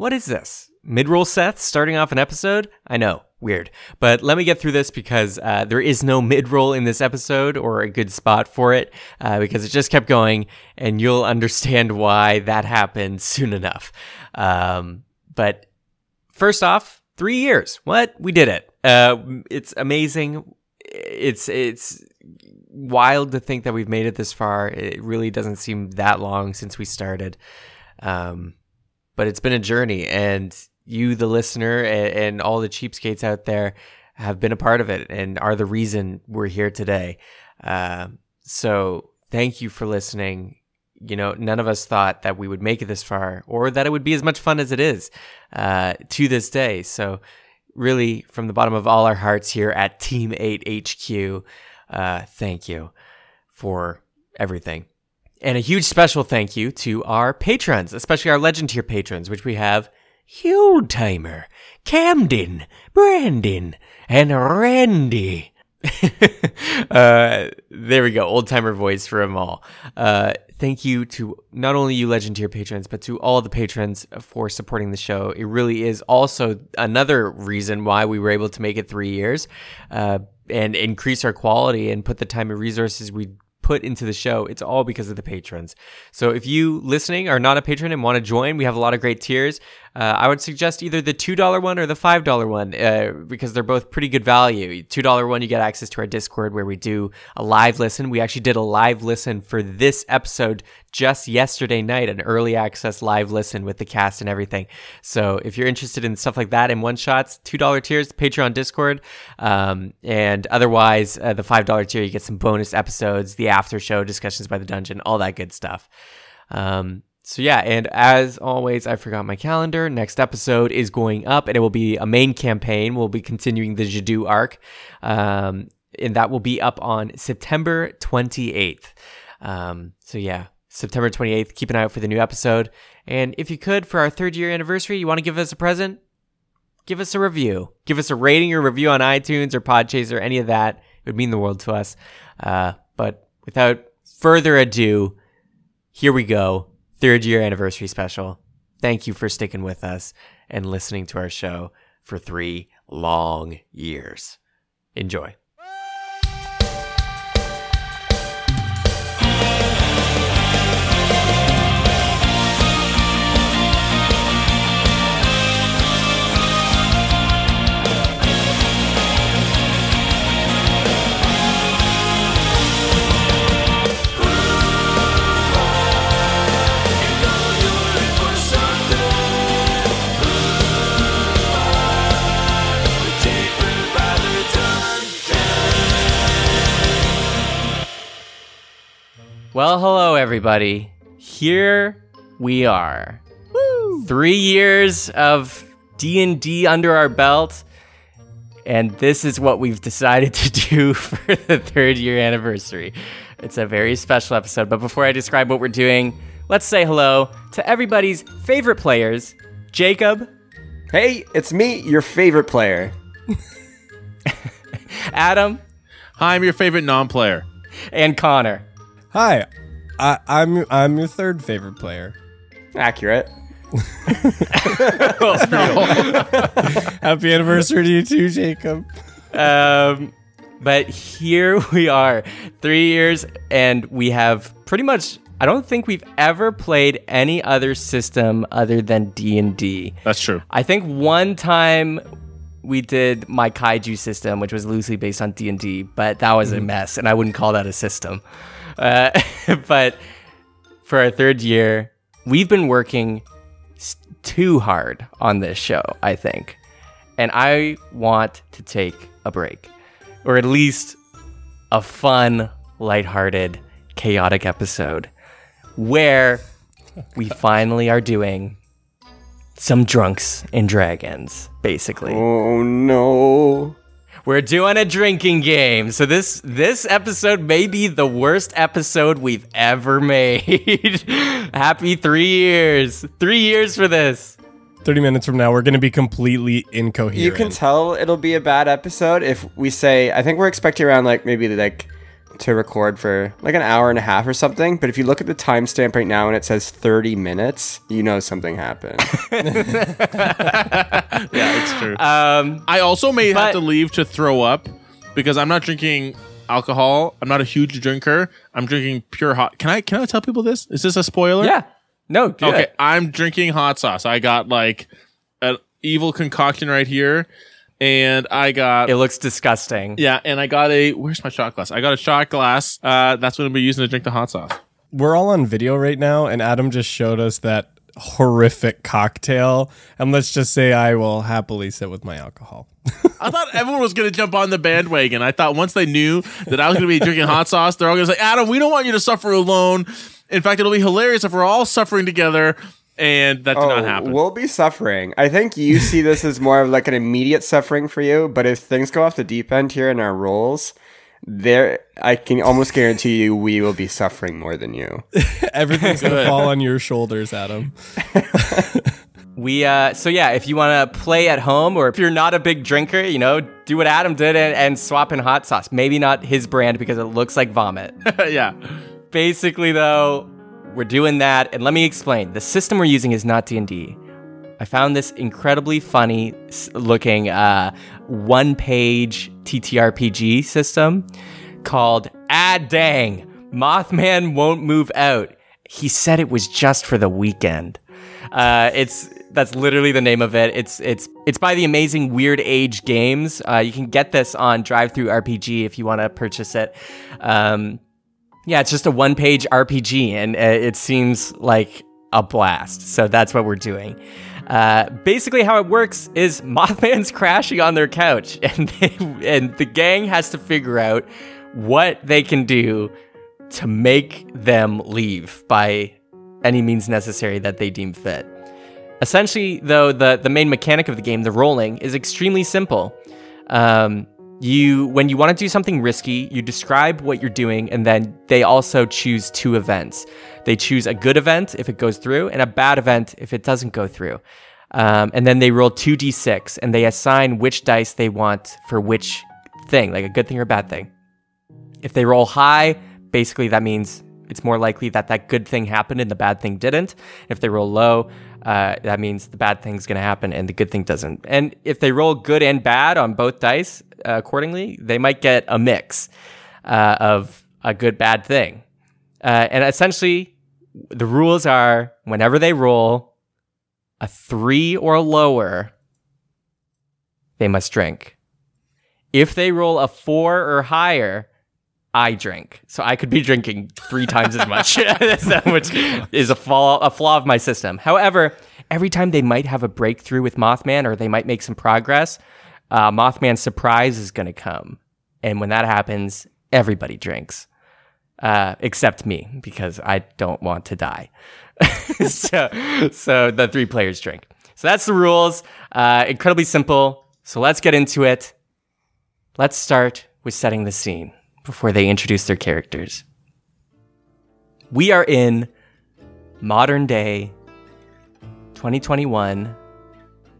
what is this? Mid-roll Seth starting off an episode? I know, weird. But let me get through this because uh, there is no mid-roll in this episode or a good spot for it uh, because it just kept going and you'll understand why that happened soon enough. Um, but first off, three years. What? We did it. Uh, it's amazing. It's, it's, wild to think that we've made it this far. It really doesn't seem that long since we started. Um, but it's been a journey, and you, the listener, and, and, all the cheapskates out there have been a part of it and are the reason we're here today. Uh, so thank you for listening. You know, none of us thought that we would make it this far or that it would be as much fun as it is uh, to this day. So, really, from the bottom of all our hearts here at Team 8 HQ, uh, thank you for everything. And a huge special thank you to our patrons, especially our legend tier patrons, which we have Hugh Timer, Camden, Brandon, and Randy. uh, there we go, old timer voice for them all. Uh, thank you to not only you legend tier patrons, but to all the patrons for supporting the show. It really is also another reason why we were able to make it three years. Uh, and increase our quality and put the time and resources we put into the show, it's all because of the patrons. So if you listening are not a patron and want to join, we have a lot of great tiers. Uh, I would suggest either the $2 one or the $5 one uh, because they're both pretty good value. $2 one, you get access to our Discord where we do a live listen. We actually did a live listen for this episode just yesterday night, an early access live listen with the cast and everything. So if you're interested in stuff like that in one shots, $2 tiers, Patreon Discord. Um, and otherwise, uh, the $5 tier, you get some bonus episodes, the after show discussions by the dungeon, all that good stuff. Um, so yeah, and as always, I forgot my calendar. Next episode is going up, and it will be a main campaign. We'll be continuing the Jadoo arc, um, and that will be up on September 28th. Um, so yeah, September 28th. Keep an eye out for the new episode. And if you could, for our third year anniversary, you want to give us a present? Give us a review. Give us a rating or review on iTunes or Podchaser, or any of that. It would mean the world to us. Uh, but without further ado, here we go third year anniversary special. Thank you for sticking with us and listening to our show for three long years. Enjoy. Well, hello everybody. Here we are. Woo! 3 years of D&D under our belt and this is what we've decided to do for the 3rd year anniversary. It's a very special episode, but before I describe what we're doing, let's say hello to everybody's favorite players. Jacob. Hey, it's me, your favorite player. Adam. Hi, I'm your favorite non-player. And Connor. Hi, I, I'm I'm your third favorite player. Accurate. Happy anniversary to you too, Jacob. Um, but here we are, three years, and we have pretty much. I don't think we've ever played any other system other than D and D. That's true. I think one time we did my kaiju system, which was loosely based on D and D, but that was a mess, and I wouldn't call that a system. Uh, but for our third year, we've been working too hard on this show, I think. And I want to take a break, or at least a fun, lighthearted, chaotic episode where we finally are doing some drunks and dragons, basically. Oh no. We're doing a drinking game. So this this episode may be the worst episode we've ever made. Happy 3 years. 3 years for this. 30 minutes from now, we're going to be completely incoherent. You can tell it'll be a bad episode if we say, I think we're expecting around like maybe like to record for like an hour and a half or something. But if you look at the timestamp right now and it says 30 minutes, you know something happened. Yeah, it's true. Um, I also may but- have to leave to throw up because I'm not drinking alcohol. I'm not a huge drinker. I'm drinking pure hot. Can I can I tell people this? Is this a spoiler? yeah. No. Okay, it. I'm drinking hot sauce. I got like an evil concoction right here, and I got It looks disgusting. yeah, and I got a where's my shot glass? I got a shot glass. Uh, that's what I'm be using to drink the hot sauce. We're all on video right now, and Adam just showed us that horrific cocktail. And let's just say I will happily sit with my alcohol. I thought everyone was gonna jump on the bandwagon. I thought once they knew that I was gonna be drinking hot sauce, they're all gonna say, "Adam, we don't want you to suffer alone." In fact, it'll be hilarious if we're all suffering together, and that did not happen. Oh, we'll be suffering. I think you see this as more of like an immediate suffering for you, but if things go off the deep end here in our roles, there I can almost guarantee you we will be suffering more than you. Everything's gonna fall on your shoulders, Adam. We uh so yeah, if you want to play at home or if you're not a big drinker, you know, do what Adam did and, and swap in hot sauce. Maybe not his brand because it looks like vomit. yeah, Basically though, we're doing that and let me explain. The system we're using is not D&D. I found this incredibly funny looking uh one-page TTRPG system called Ah Dang. Mothman won't move out. He said it was just for the weekend. Uh, it's that's literally the name of it. It's it's it's by the amazing Weird Age Games. Uh, you can get this on DriveThruRPG if you want to purchase it. Um, yeah, it's just a one-page RPG, and uh, it seems like a blast. So that's what we're doing. Uh, basically, how it works is Mothman's crashing on their couch, and they, and the gang has to figure out what they can do to make them leave by any means necessary that they deem fit. Essentially, though, the, the main mechanic of the game, the rolling, is extremely simple. Um, you when you want to do something risky, you describe what you're doing, and then they also choose two events. They choose a good event if it goes through, and a bad event if it doesn't go through. Um, and then they roll two d6, and they assign which dice they want for which thing, like a good thing or a bad thing. If they roll high, basically that means it's more likely that that good thing happened and the bad thing didn't. If they roll low, uh, that means the bad thing's going to happen and the good thing doesn't. And if they roll good and bad on both dice uh, accordingly, they might get a mix uh, of a good bad thing. Uh, and essentially, the rules are whenever they roll a three or lower, they must drink. If they roll a four or higher, I drink. So I could be drinking three times as much, which is a flaw, a flaw of my system. However, every time they might have a breakthrough with Mothman or they might make some progress, uh, Mothman's surprise is going to come. And when that happens, everybody drinks, uh, except me, because I don't want to die. so, so the three players drink. So that's the rules. Uh, incredibly simple. So let's get into it. Let's start with setting the scene before they introduce their characters. We are in modern day 2021,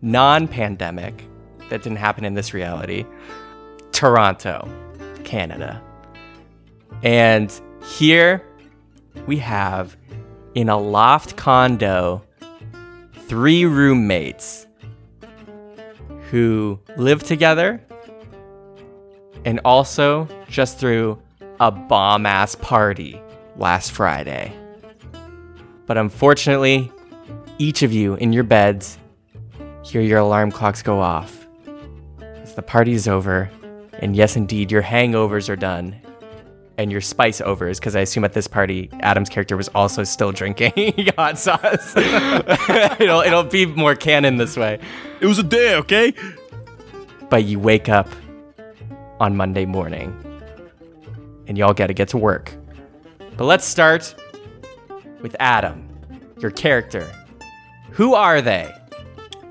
non pandemic, that didn't happen in this reality, Toronto, Canada. And here we have in a loft condo three roommates who live together and also just threw a bomb ass party last Friday. But unfortunately, each of you in your beds hear your alarm clocks go off as the party is over. And yes, indeed, your hangovers are done. And your spice overs, because I assume at this party, Adam's character was also still drinking hot sauce. it'll, it'll be more canon this way. it was a day, okay? But you wake up on Monday morning and y'all gotta get to work. But let's start with Adam, your character. Who are they?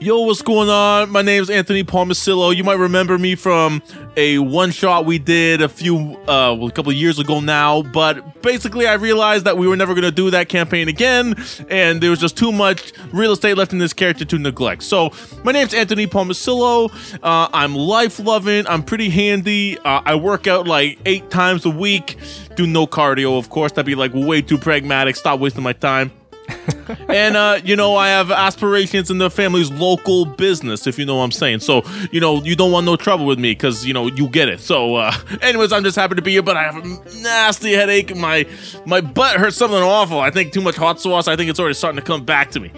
Yo, what's going on? My name is Anthony Palmasillo. You might remember me from a one shot we did a few, uh, well, a couple years ago now. But basically, I realized that we were never going to do that campaign again, and there was just too much real estate left in this character to neglect. So, my name's Anthony Palmasillo. Uh, I'm life loving. I'm pretty handy. Uh, I work out like eight times a week. Do no cardio, of course. That'd be like way too pragmatic. Stop wasting my time and uh, you know, I have aspirations in the family's local business, if you know what I'm saying. So, you know, you don't want no trouble with me because you know you get it. So, uh, anyways, I'm just happy to be here, but I have a nasty headache. My my butt hurts something awful. I think too much hot sauce. I think it's already starting to come back to me.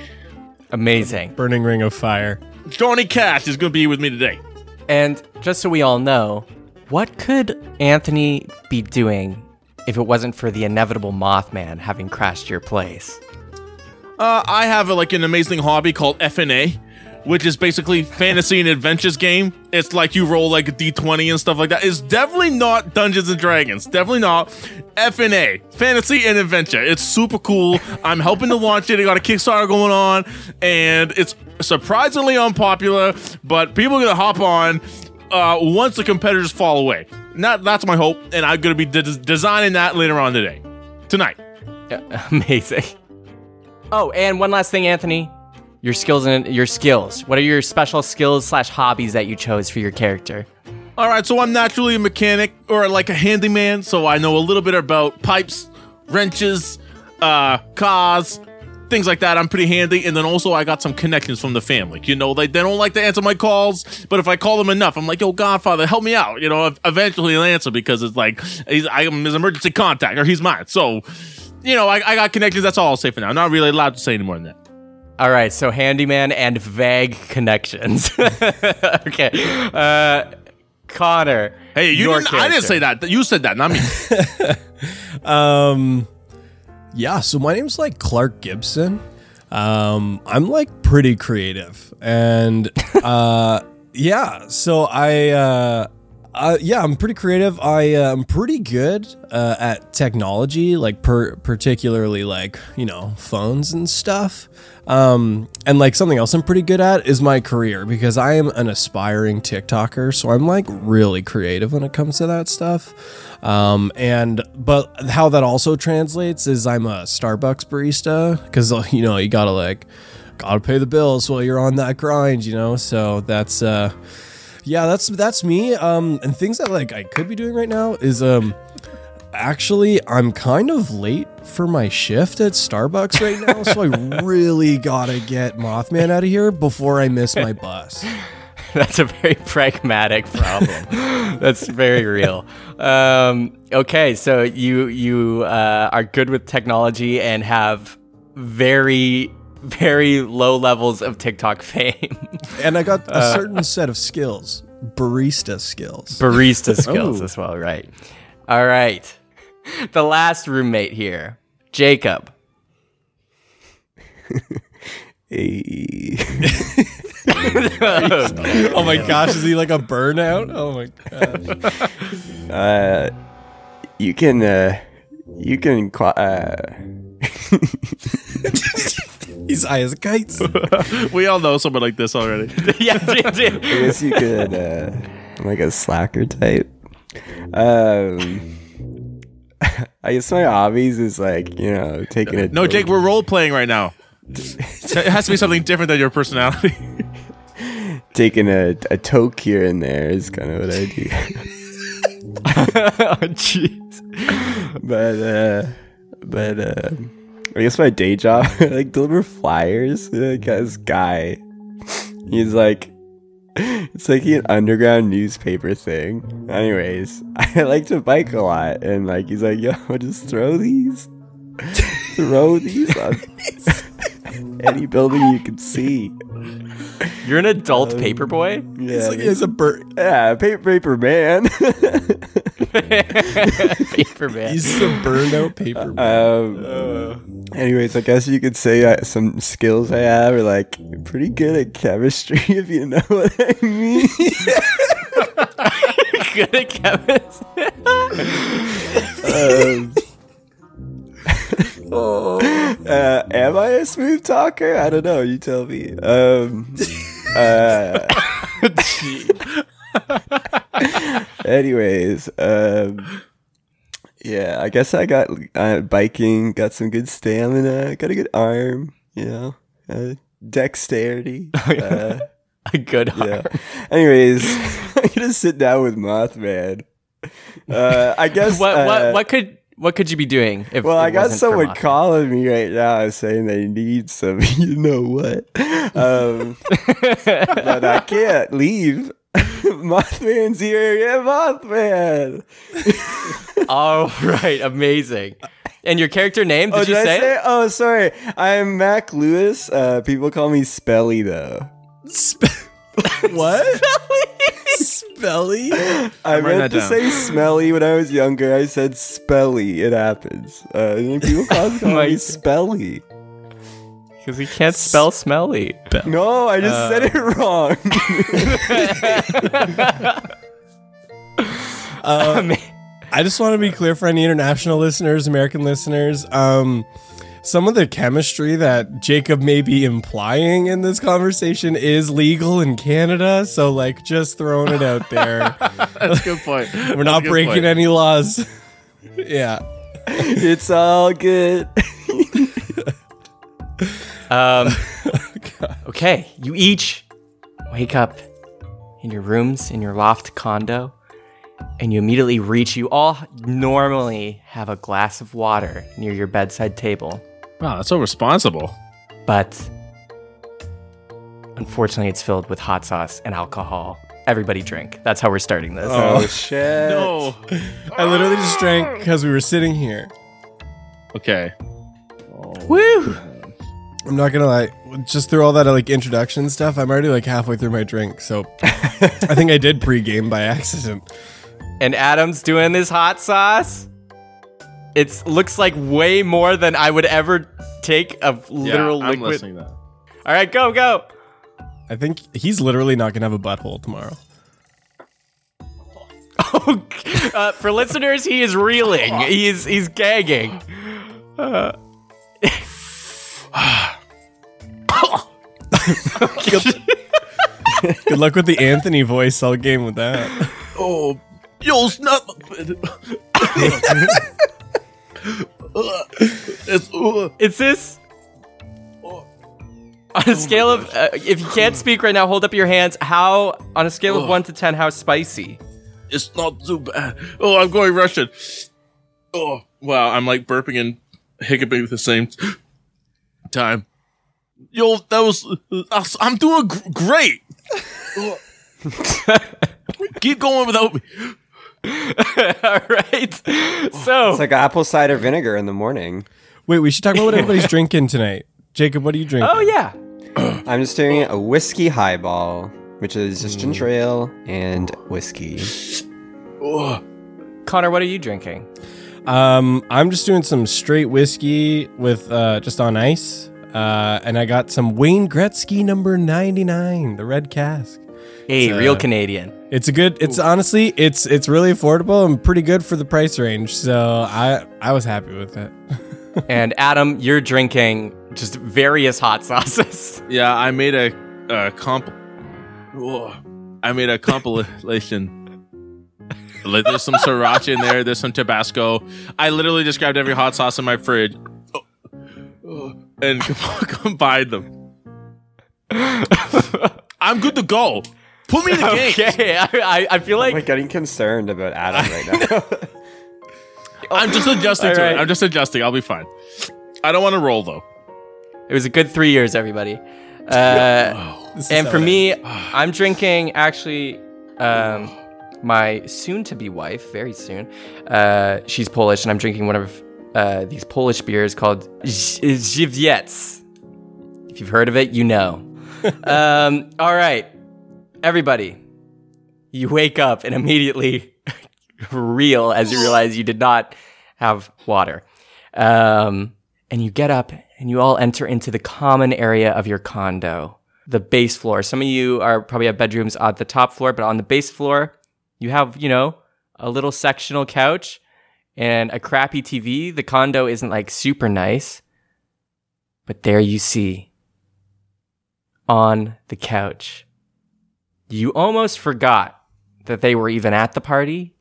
Amazing. Burning ring of fire. Johnny Cash is going to be with me today. And just so we all know, what could Anthony be doing if it wasn't for the inevitable Mothman having crashed your place? Uh, I have a, like an amazing hobby called FNA, which is basically fantasy and adventures game. It's like you roll like a d20 and stuff like that. It's definitely not Dungeons and Dragons. Definitely not FNA, fantasy and adventure. It's super cool. I'm helping to launch it. I got a Kickstarter going on, and it's surprisingly unpopular, but people are gonna hop on uh, once the competitors fall away. That, that's my hope, and I'm gonna be de- designing that later on today, tonight. Amazing. Oh, and one last thing, Anthony. Your skills and your skills. What are your special skills slash hobbies that you chose for your character? All right, so I'm naturally a mechanic or like a handyman, so I know a little bit about pipes, wrenches, uh, cars, things like that. I'm pretty handy, and then also I got some connections from the family. You know, like they don't like to answer my calls, but if I call them enough, I'm like, "Yo, Godfather, help me out." You know, eventually he'll answer because it's like he's, I'm his emergency contact or he's mine. So you know, I, I got connections. That's all I'll say for now. I'm not really allowed to say any more than that. All right, so handyman and vague connections. okay, uh, Connor. Hey, you didn't. I didn't say that. You said that, not me. um, yeah. So my name's like Clark Gibson. Um, I'm like pretty creative, and uh, yeah. So I uh uh, yeah, I'm pretty creative. I uh, I'm pretty good uh, at technology, like per- particularly like you know phones and stuff. Um, and like something else I'm pretty good at is my career because I am an aspiring TikToker, so I'm like really creative when it comes to that stuff. Um, and but how that also translates is I'm a Starbucks barista because you know you gotta like gotta pay the bills while you're on that grind, you know. So that's uh yeah, that's that's me. Um, and things that like I could be doing right now is um, actually I'm kind of late for my shift at Starbucks right now, so I really gotta get Mothman out of here before I miss my bus. That's a very pragmatic problem. That's very real. Um, okay, so you you uh, are good with technology and have very very low levels of TikTok fame. and I got a uh, certain set of skills, barista skills. Barista skills as well, right. All right. The last roommate here, Jacob. hey. oh my gosh, is he like a burnout? Oh my gosh. Uh, you can, uh, you can, uh, He's high as kites. we all know someone like this already. yeah, I guess you could, uh, like a slacker type. Um, I guess my hobbies is like you know taking it. No, Jake, we're role playing right now. it has to be something different than your personality. taking a a toke here and there is kind of what I do. oh jeez. But uh, but uh I guess my day job, like deliver flyers. Like this guy, he's like, it's like an underground newspaper thing. Anyways, I like to bike a lot, and like he's like, yo, just throw these, throw these on any building you can see. You're an adult um, paper boy. Yeah, he's like, he's a bird. Yeah, paper paper man. paper man. He's a burned out paper man. Um, uh, anyways, I guess you could say uh, some skills I have are like pretty good at chemistry, if you know what I mean. good at chemistry. um, oh. Uh, am I a smooth talker? I don't know. You tell me. Um, Uh, anyways, um, yeah, I guess I got uh, biking, got some good stamina, got a good arm, you know, uh, dexterity. Uh, A good heart. yeah. Anyways, I'm gonna sit down with Mothman. Uh, I guess. What uh, what what could what could you be doing if Well, it I got wasn't someone calling me right now saying they need some, you know what? Um, but I can't leave. Mothman's here. Yeah, Mothman. All right, amazing. And your character name? Did oh, you did say? I say? it? it? Oh, sorry. I'm Mac Lewis. Uh, people call me Spelly though. Spe- what? Spelly? I writing meant to down. say smelly when I was younger. I said spelly. It happens. Uh, and then people call, call My me spelly. Because he can't spell smelly. No, I just said it wrong. I I just want to be clear for any international listeners, American listeners. Um, some of the chemistry that Jacob may be implying in this conversation is legal in Canada. So, like, just throwing it out there. That's a good point. We're not breaking any laws. yeah. it's all good. um, okay, you each wake up in your rooms in your loft condo, and you immediately reach. You all normally have a glass of water near your bedside table, Wow, that's so responsible. but unfortunately, it's filled with hot sauce and alcohol. Everybody drink. That's how we're starting this. Oh, oh shit. No. I literally just drank because we were sitting here. Okay. Woo! I'm not gonna lie, just through all that like introduction stuff, I'm already like halfway through my drink. So I think I did pregame by accident. and Adam's doing this hot sauce. It looks like way more than I would ever take of literal yeah, I'm liquid. listening to that. All right, go go. I think he's literally not gonna have a butthole tomorrow. Oh, uh, for listeners, he is reeling. He's he's gagging. Uh, Good luck with the Anthony voice all game with that. Oh, yo, snap. It's, uh, Is this on a scale of? Uh, if you can't speak right now, hold up your hands. How on a scale of one to ten? How spicy? it's not too bad. Oh, I'm going Russian. Oh, wow. I'm like burping and hiccuping at the same time. Yo, that was. I'm doing gr- great. Keep going without me. All right. So It's like apple cider vinegar in the morning. Wait, we should talk about what everybody's drinking tonight. Jacob, what are you drinking? Oh yeah. I'm just doing a whiskey highball, which is just ginger ale and whiskey. Connor, what are you drinking? Um, I'm just doing some straight whiskey with uh, just on ice. Uh, and I got some Wayne Gretzky number 99, the red cask. Hey, It's, uh, real Canadian. It's a good. It's honestly, it's it's really affordable and pretty good for the price range. So I I was happy with it. and Adam, you're drinking just various hot sauces. yeah, I made a, a comp. Oh, I made a compilation. like, there's some sriracha in there. There's some Tabasco. I literally just grabbed every hot sauce in my fridge oh, oh, and combined them. I'm good to go. Put me in the game. okay, I, I, I feel like I'm getting concerned about Adam right now. I'm just adjusting All to it. I'm just adjusting. I'll be fine. I don't want to roll though. it was a good three years, everybody. Uh, This is and how for it me, I'm drinking actually um, my soon-to-be wife, very soon. Uh, she's Polish, and I'm drinking one of uh, these Polish beers called Żywiec. If you've heard of it, you know. um, all right, everybody, you wake up and immediately reel as you realize you did not have water. Um, and you get up and you all enter into the common area of your condo, the base floor. Some of you are probably have bedrooms on the top floor, but on the base floor, you have, you know, a little sectional couch and a crappy TV. The condo isn't like super nice. But there you see on the couch. You almost forgot that they were even at the party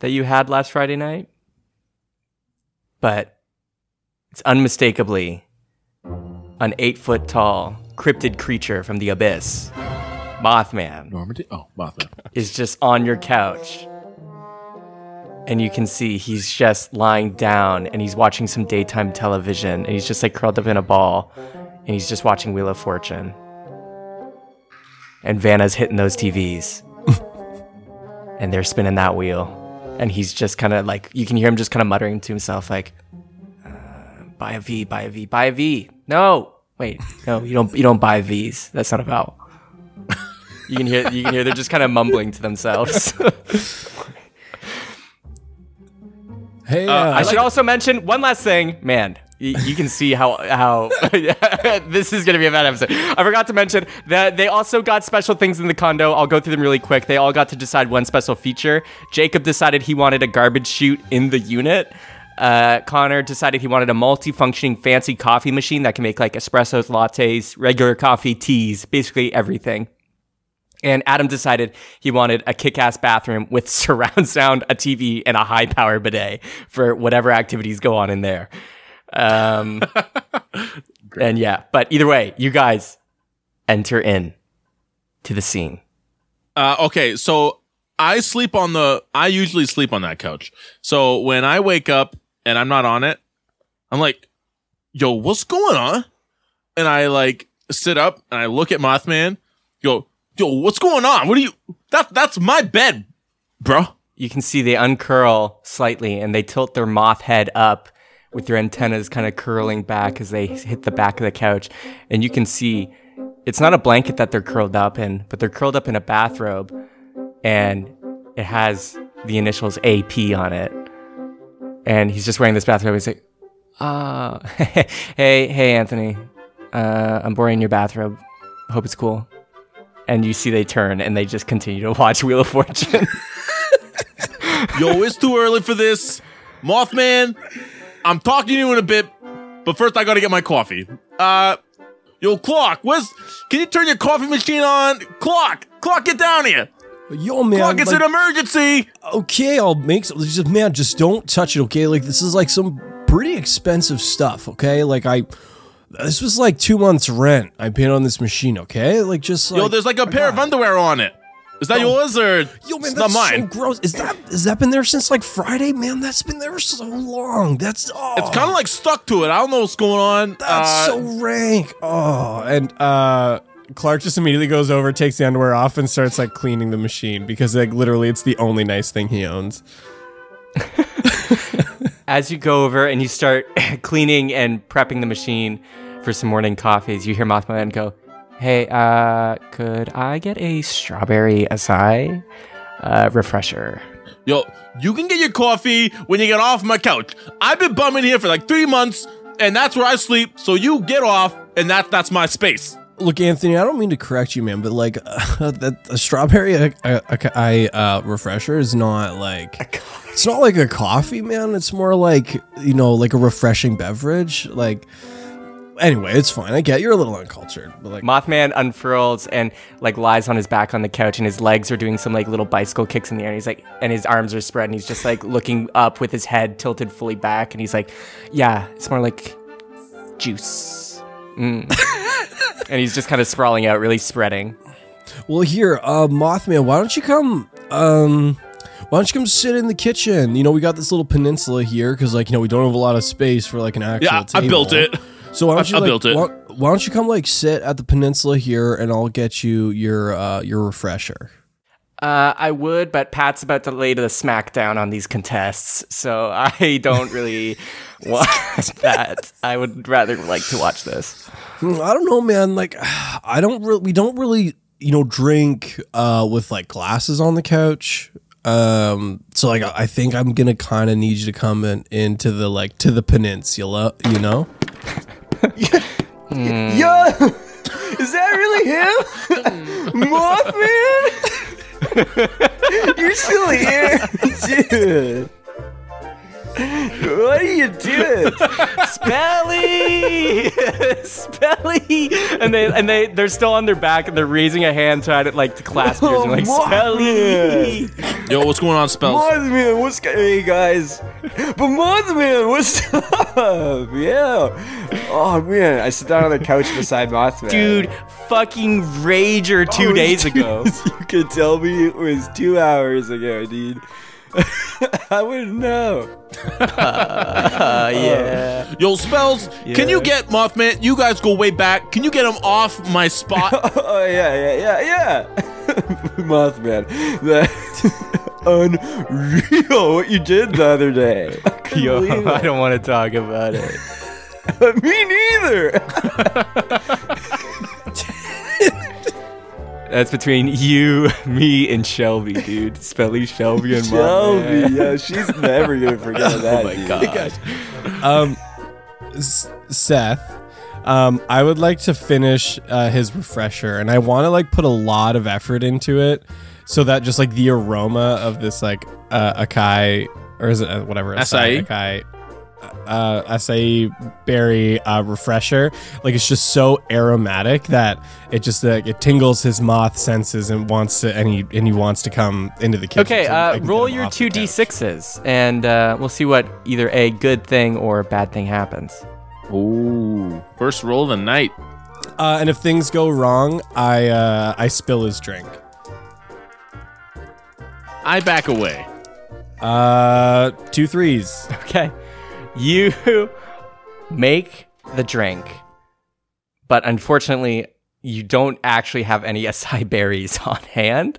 that you had last Friday night. But it's unmistakably an eight foot tall cryptid creature from the abyss, Mothman, Normandy. Oh, Mothman. is just on your couch. And you can see he's just lying down and he's watching some daytime television and he's just like curled up in a ball and he's just watching Wheel of Fortune. And Vanna's hitting those TVs. and they're spinning that wheel. And he's just kind of like, you can hear him just kind of muttering to himself, like, uh, buy a V, buy a V, buy a V. No, wait, no, you don't, you don't buy Vs. That's not a vowel. You can hear, you can hear they're just kind of mumbling to themselves. Hey, uh, I should also mention one last thing, man. You can see how how this is gonna be a bad episode. I forgot to mention that they also got special things in the condo. I'll go through them really quick. They all got to decide one special feature. Jacob decided he wanted a garbage chute in the unit. Uh, Connor decided he wanted a multi-functioning fancy coffee machine that can make like espressos, lattes, regular coffee, teas, basically everything. And Adam decided he wanted a kick ass bathroom with surround sound, a TV, and a high power bidet for whatever activities go on in there. Um, and yeah, but either way, you guys enter in to the scene. Uh, okay, so I sleep on the. I usually sleep on that couch. So when I wake up and I'm not on it, I'm like, "Yo, what's going on?" And I like sit up and I look at Mothman. Go, yo, what's going on? What are you? That that's my bed, bro. You can see they uncurl slightly and they tilt their moth head up with your antennas kind of curling back as they hit the back of the couch. And you can see it's not a blanket that they're curled up in, but they're curled up in a bathrobe and it has the initials AP on it. And he's just wearing this bathrobe. He's like, uh, hey, hey, Anthony, uh, I'm borrowing your bathrobe. Hope it's cool. And you see they turn and they just continue to watch Wheel of Fortune. Yo, it's too early for this, Mothman. I'm talking to you in a bit, but first I gotta get my coffee. Uh, yo, Clark, where's? Can you turn your coffee machine on? Clark, Clark, get down here. yo, man. Clark, it's like- an emergency. okay, I'll make some. Just man, just don't touch it. Okay, like this is like some pretty expensive stuff. Okay, like I, this was like two months rent I paid on this machine. Okay, like just like, Yo, there's like a pair of underwear on it. Is that yours or Yo, man, it's that's not mine? so gross. Is that has that been there since like Friday? Man, that's been there so long. That's oh, It's kind of like stuck to it. I don't know what's going on. that's Uh, so rank. Oh, and uh, Clark just immediately goes over, takes the underwear off, and starts like cleaning the machine because like literally it's the only nice thing he owns. As you go over and you start cleaning and prepping the machine for some morning coffees, you hear Mothman go, Hey, uh, could I get a strawberry acai uh, refresher? Yo, you can get your coffee when you get off my couch. I've been bumming here for like three months, and that's where I sleep. So you get off, and that that's my space. Look, Anthony, I don't mean to correct you, man, but like uh, that a strawberry uh, uh, refresher is not like it's not like a coffee, man. It's more like you know, like a refreshing beverage. Like anyway, it's fine. I get you're a little uncultured, but like Mothman unfurls and like lies on his back on the couch, and his legs are doing some like little bicycle kicks in the air. And he's like, and his arms are spread, and he's just like looking up with his head tilted fully back, and he's like, "Yeah, it's more like juice." Mm. and he's just kind of sprawling out, really spreading. Well, here, uh, Mothman, why don't you come? Um, why don't you come sit in the kitchen? You know, we got this little peninsula here because, like, you know, we don't have a lot of space for like an actual. Yeah, I built it. So why don't you I like, built it. Why, why don't you come like sit at the peninsula here, and I'll get you your uh, your refresher. Uh, I would, but Pat's about to lay the smackdown on these contests, so I don't really want that. I would rather like to watch this. Hmm, I don't know, man. Like, I don't really. We don't really, you know, drink uh, with like glasses on the couch. Um, so like, I think I'm gonna kind of need you to come in into the like to the peninsula. You know. Hmm. Yo, is that really him? Mothman? You're still here, dude. What are you doing? Spelly, Spelly, and they and they they're still on their back and they're raising a hand trying to like to clasp yours and like Spelly. Yo, what's going on, Spells? Mothman, what's go- hey guys? But Mothman, what's up? Yeah. Oh man, I sit down on the couch beside Mothman. Dude, fucking rager two Oh, days dude, ago. You could tell me it was two hours ago, dude. I wouldn't know. Uh, yeah. Yo, Spells, can you get Mothman? You guys go way back. Can you get him off my spot? Oh yeah, yeah, yeah, yeah. Mothman, that's unreal what you did the other day. I Yo, I don't want to talk about it. Me neither. That's between you, me, and Shelby, dude. Spelly, Shelby, and Mom. Shelby, yeah, she's never gonna forget that. Oh my dude. god. Um, S- Seth, um, I would like to finish uh, his refresher, and I want to like put a lot of effort into it, so that just like the aroma of this like uh, acai or is it uh, whatever Acai? acai uh, acai berry uh, refresher, like it's just so aromatic that it just like it tingles his moth senses and wants to and he and he wants to come into the kitchen. Okay, so uh, roll your two couch. d6s, and uh, we'll see what either a good thing or a bad thing happens. Ooh. First roll of the night. Uh, and if things go wrong, I uh, I spill his drink. I back away. Uh, two threes. Okay. You make the drink, but unfortunately, you don't actually have any acai berries on hand.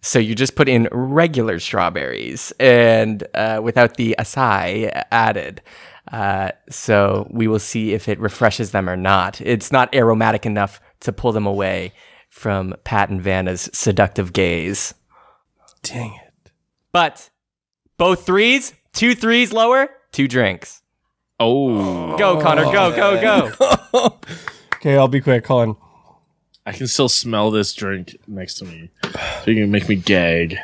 So you just put in regular strawberries and uh, without the acai added. Uh, so we will see if it refreshes them or not. It's not aromatic enough to pull them away from Pat and Vanna's seductive gaze. Dang it. But both threes, two threes lower, two drinks. Oh. Go, Connor. Go, go, go. Okay, I'll be quick. Hold on. I can still smell this drink next to me. So you can make me gag.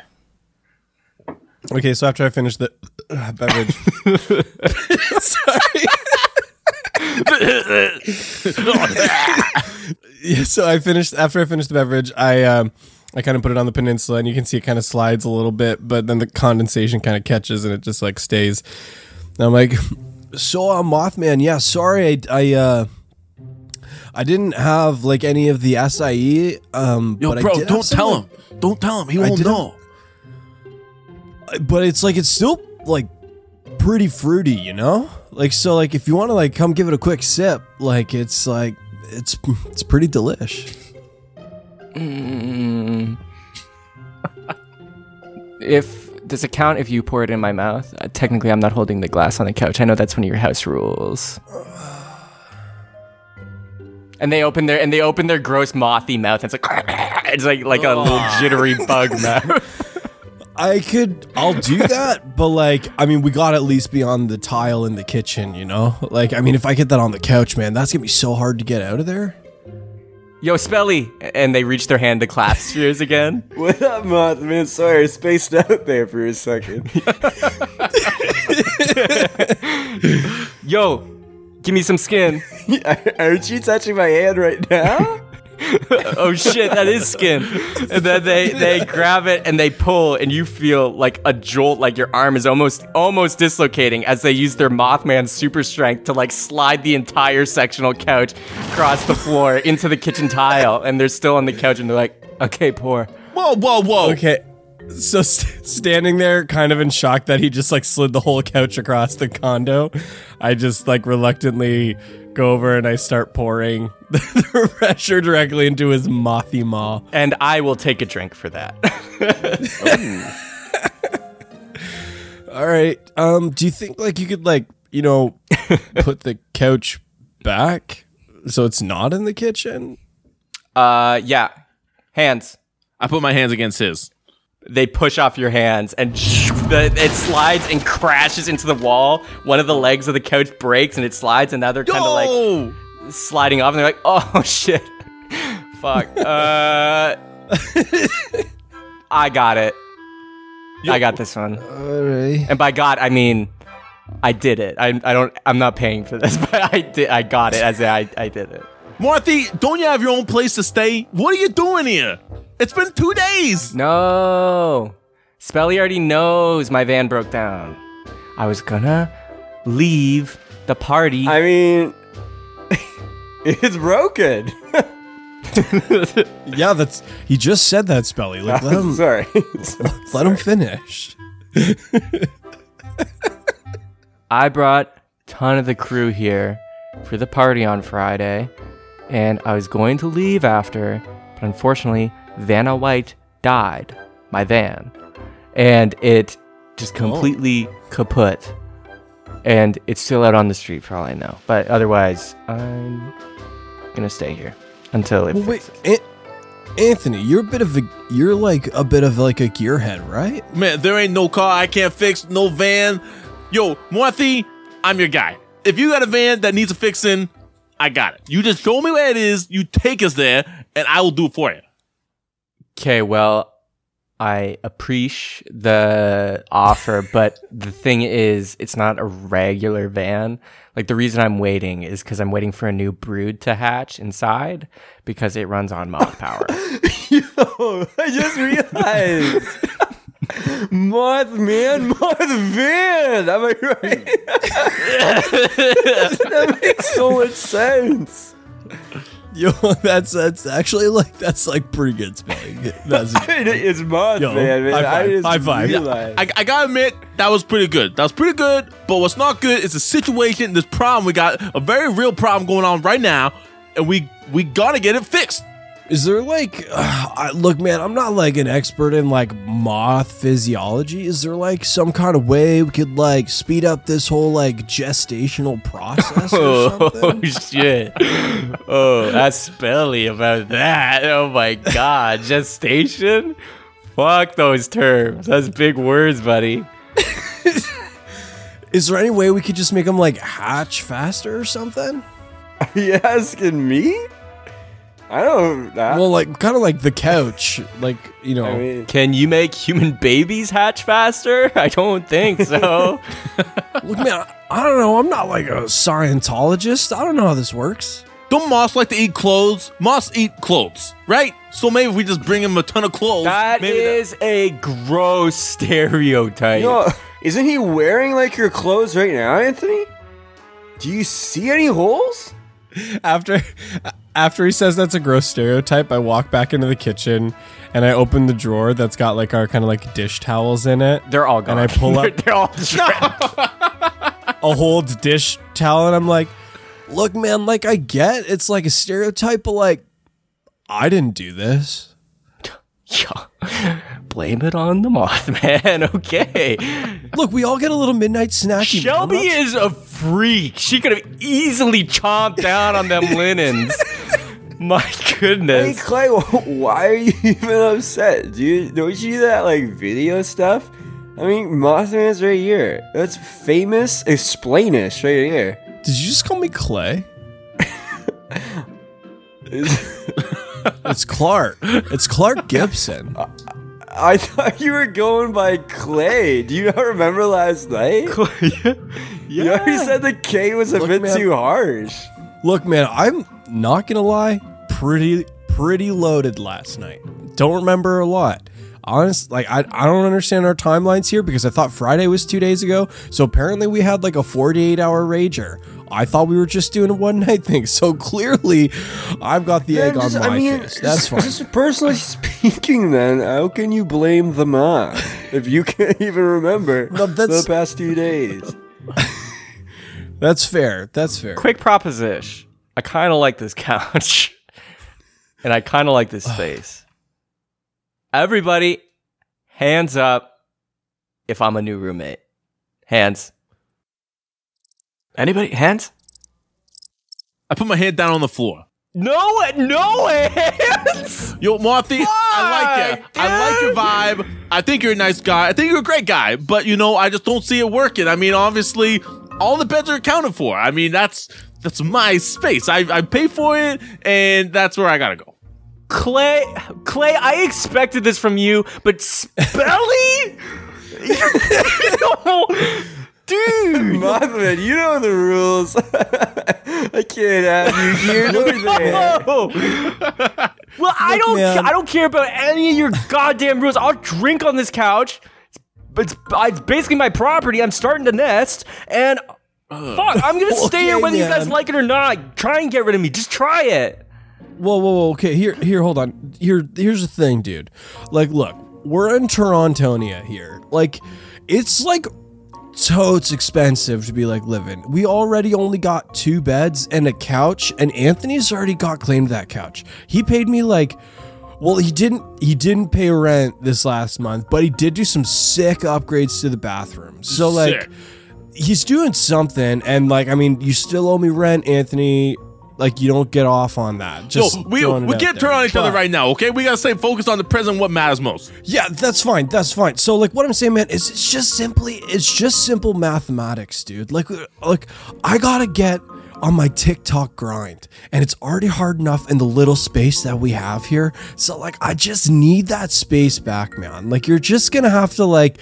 Okay, so after I finish the uh, beverage, yeah, so I finished after I finished the beverage, I um I kind of put it on the peninsula, and you can see it kind of slides a little bit, but then the condensation kind of catches, and it just like stays. And I'm like, so uh, Mothman, yeah, sorry, I, I uh. I didn't have like any of the acai, um, Yo, but I bro, did don't some, tell like, him. Don't tell him. He I won't didn't- know. but it's like it's still like pretty fruity, you know? Like so like if you want to like come give it a quick sip, like it's like it's it's pretty delish. Mm. if does it count if you pour it in my mouth? Uh, technically, I'm not holding the glass on the couch. I know that's one of your house rules. And they open their and they open their gross mothy mouth. And it's like it's like like a little jittery bug mouth. I could I'll do that, but like I mean we got at least be on the tile in the kitchen, you know? Like I mean if I get that on the couch, man, that's to be so hard to get out of there. Yo, Spelly! And they reach their hand to clasp yours again. What up, Mothman? Sorry, I spaced out there for a second. Yo, give me some skin. Aren't you touching my hand right now? oh shit, that is skin. And then they they grab it and they pull, and you feel like a jolt, like your arm is almost almost dislocating as they use their Mothman super strength to like slide the entire sectional couch across the floor into the kitchen tile, and they're still on the couch, and they're like, "Okay, poor. Whoa, whoa, whoa. Okay. So st- standing there kind of in shock that he just like slid the whole couch across the condo, I just like reluctantly go over and I start pouring the pressure directly into his mothy maw. And I will take a drink for that. All right. Um, do you think like you could like you know put the couch back so it's not in the kitchen? uh, yeah, hands. I put my hands against his. They push off your hands and the, it slides and crashes into the wall. One of the legs of the couch breaks and it slides, and now they're kind of like sliding off, and they're like, "Oh shit, fuck." Uh, I got it. I got this one, All right. and by God, I mean I did it. I, I don't. I'm not paying for this, but I did. I got it. As I I did it. Marthy, don't you have your own place to stay? What are you doing here? It's been two days. No, Spelly already knows my van broke down. I was gonna leave the party. I mean, it's broken. Yeah, that's he just said that, Spelly. Like let him Sorry. let him finish. I brought a ton of the crew here for the party on Friday, and I was going to leave after, but unfortunately, Vanna White died, my van, and it just oh. completely kaput. And it's still out on the street for all I know. But otherwise, I'm gonna stay here until it Well, wait, fixes. An- Anthony, you're a bit of a you're like a bit of like a gearhead, right? Man, there ain't no car I can't fix, no van. Yo, Marthy, I'm your guy. If you got a van that needs a fixing, I got it. You just show me where it is, you take us there, and I will do it for you. Okay, well, I appreciate the offer, but the thing is, it's not a regular van. Like the reason I'm waiting is because I'm waiting for a new brood to hatch inside because it runs on moth power. Yo, I just realized. Mothman, Mothman. Am I right? that makes so much sense. Yo, that's that's actually like that's like pretty good spelling. That's It's Mothman, Yo, man. high I five, just high five. realized. I, I gotta admit, that was pretty good. That was pretty good, but what's not good is the situation, this problem. We got a very real problem going on right now, and we we gotta get it fixed. Is there like, uh, I, look, man, I'm not like an expert in like moth physiology. Is there like some kind of way we could like speed up this whole like gestational process or oh something? shit! Oh, that's spelly about that. Oh my god, gestation. Fuck those terms. That's big words, buddy. Is there any way we could just make them like hatch faster or something? Are you asking me? I don't. That, Well, like kind of like the couch, like you know. I mean, Can you make human babies hatch faster? I don't think so. look, man, I, I don't know. I'm not like a Scientologist. I don't know how this works. Don't moths like to eat clothes? Moths eat clothes, right? So maybe if we just bring him a ton of clothes, That maybe is a gross stereotype. yo, isn't he wearing like your clothes right now, Anthony? Do you see any holes? After after he says that's a gross stereotype, I walk back into the kitchen and I open the drawer that's got like our kind of like dish towels in it. They're all gone. And I pull up- they're all a whole dish towel and I'm like, look, man, like I get it's like a stereotype, but like I didn't do this. Yeah. Blame it on the Mothman. Okay. Look, we all get a little midnight snacky. man. Shelby is a freak. She could have easily chomped down on them linens. My goodness. Hey goodness. Clay, why are you even upset? Do you don't you see that like video stuff? I mean, Mothman's right here. That's famous explainish right here. Did you just call me Clay? It's Clark. It's Clark Gibson. I thought you were going by Clay. Do you not remember last night? You already said the K was a Look, bit man. too harsh. Look, man, I'm not gonna lie, pretty pretty loaded last night. Don't remember a lot. Honest, like I, I don't understand our timelines here because I thought Friday was two days ago. So apparently we had like a 48 hour rager. I thought we were just doing a one night thing. So clearly, I've got the egg Yeah, on my I mean, face. That's just, fine. Just personally speaking, then, how can you blame the moth if you can't even remember No, the past two days? That's fair. That's fair. Quick proposition. I kind of like this couch. and I kind of like this space. Everybody, hands up if I'm a new roommate. Hands. Anybody? Hands? I put my head down on the floor. No, no hands. Yo, Marthy, I like it. I like your vibe. I think you're a nice guy. I think you're a great guy. But you know, I just don't see it working. I mean, obviously, all the beds are accounted for. I mean, that's that's my space. I, I pay for it, and that's where I gotta go. Clay, Clay, I expected this from you, but Spelly, dude. Mothman, you know the rules. I can't have you here nor there. Whoa. well, I don't. man. I don't care about any of your goddamn rules. I'll drink on this couch. It's, it's, basically my property. I'm starting to nest, and fuck, I'm gonna stay here whether you guys like it or not. Try and get rid of me. Just try it. Whoa, whoa, whoa. Okay, here, here, hold on. Here, here's the thing, dude. Like, look, we're in Torontonia here. Like, it's like totes expensive to be like living. We already only got two beds and a couch, and Anthony's already got claimed that couch. He paid me like. Well, he didn't. He didn't pay rent this last month, but he did do some sick upgrades to the bathroom. So, like, Sick. he's doing something and like i mean you still owe me rent anthony like you don't get off on that just Yo, we we can't turn on each other right now, okay? We gotta stay focused on the present, what matters most. yeah that's fine that's fine so like what i'm saying man is it's just simply it's just simple mathematics dude like like i gotta get on my TikTok grind, and it's already hard enough in the little space that we have here. So, like, I just need that space back, man. Like, you're just gonna have to like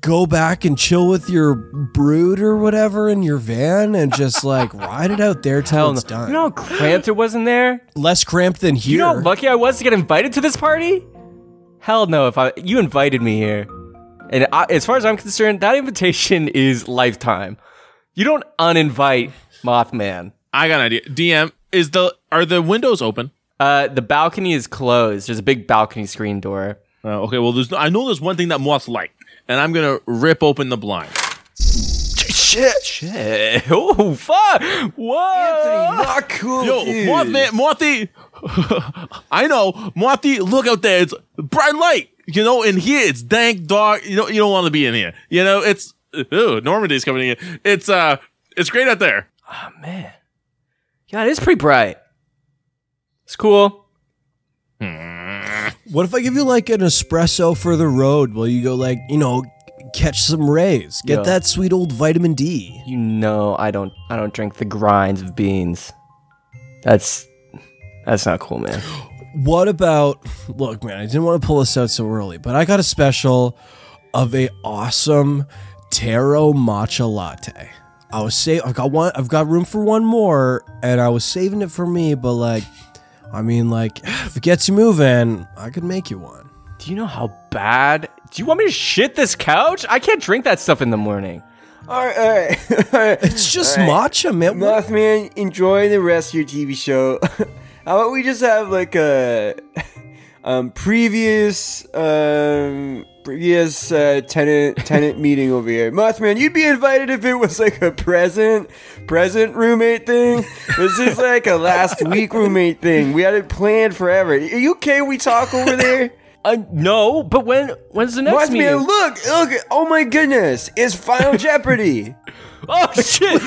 go back and chill with your brood or whatever in your van, and just like ride it out there till Hell it's no. done. You know how cramped it was in there. Less cramped than here. You know how lucky I was to get invited to this party. Hell no! If I you invited me here, and I, as far as I'm concerned, that invitation is lifetime. You don't uninvite Mothman. I got an idea. DM is the are the windows open? Uh, the balcony is closed. There's a big balcony screen door. Uh, okay, well, there's no, I know there's one thing that moths like, and I'm gonna rip open the blind. Shit! Shit! Oh fuck! Whoa! Not cool. Yo, dude. Mothman, Mothy, I know, Mothy, look out there. It's bright light, you know, in here it's dank, dark. You know, you don't want to be in here. You know, it's ooh, Normandy's coming in. It's uh, it's great out there. Oh man, yeah, it is pretty bright. It's cool. What if I give you like an espresso for the road while you go like, you know, catch some rays, get Yeah. that sweet old vitamin D? You know, I don't. I don't drink the grinds of beans. That's that's not cool, man. What about look, man, I didn't want to pull this out so early, but I got a special of a awesome taro matcha latte. I was say I've got one I've got room for one more and I was saving it for me, but like I mean like if it gets you moving, I could make you one. Do you know how bad? Do you want me to shit this couch? I can't drink that stuff in the morning. All right, all right. all right. It's just All right. matcha, man. What- Mothman, enjoy the rest of your TV show. How about we just have like a um, previous um, previous uh, tenant tenant meeting over here? Mothman, you'd be invited if it was like a present present roommate thing. This is like a last week roommate thing. We had it planned forever. Are you okay? We talk over there. Uh, no, but when when's the next Mothman, meeting? look, look! Oh my goodness! It's Final Jeopardy. Oh shit!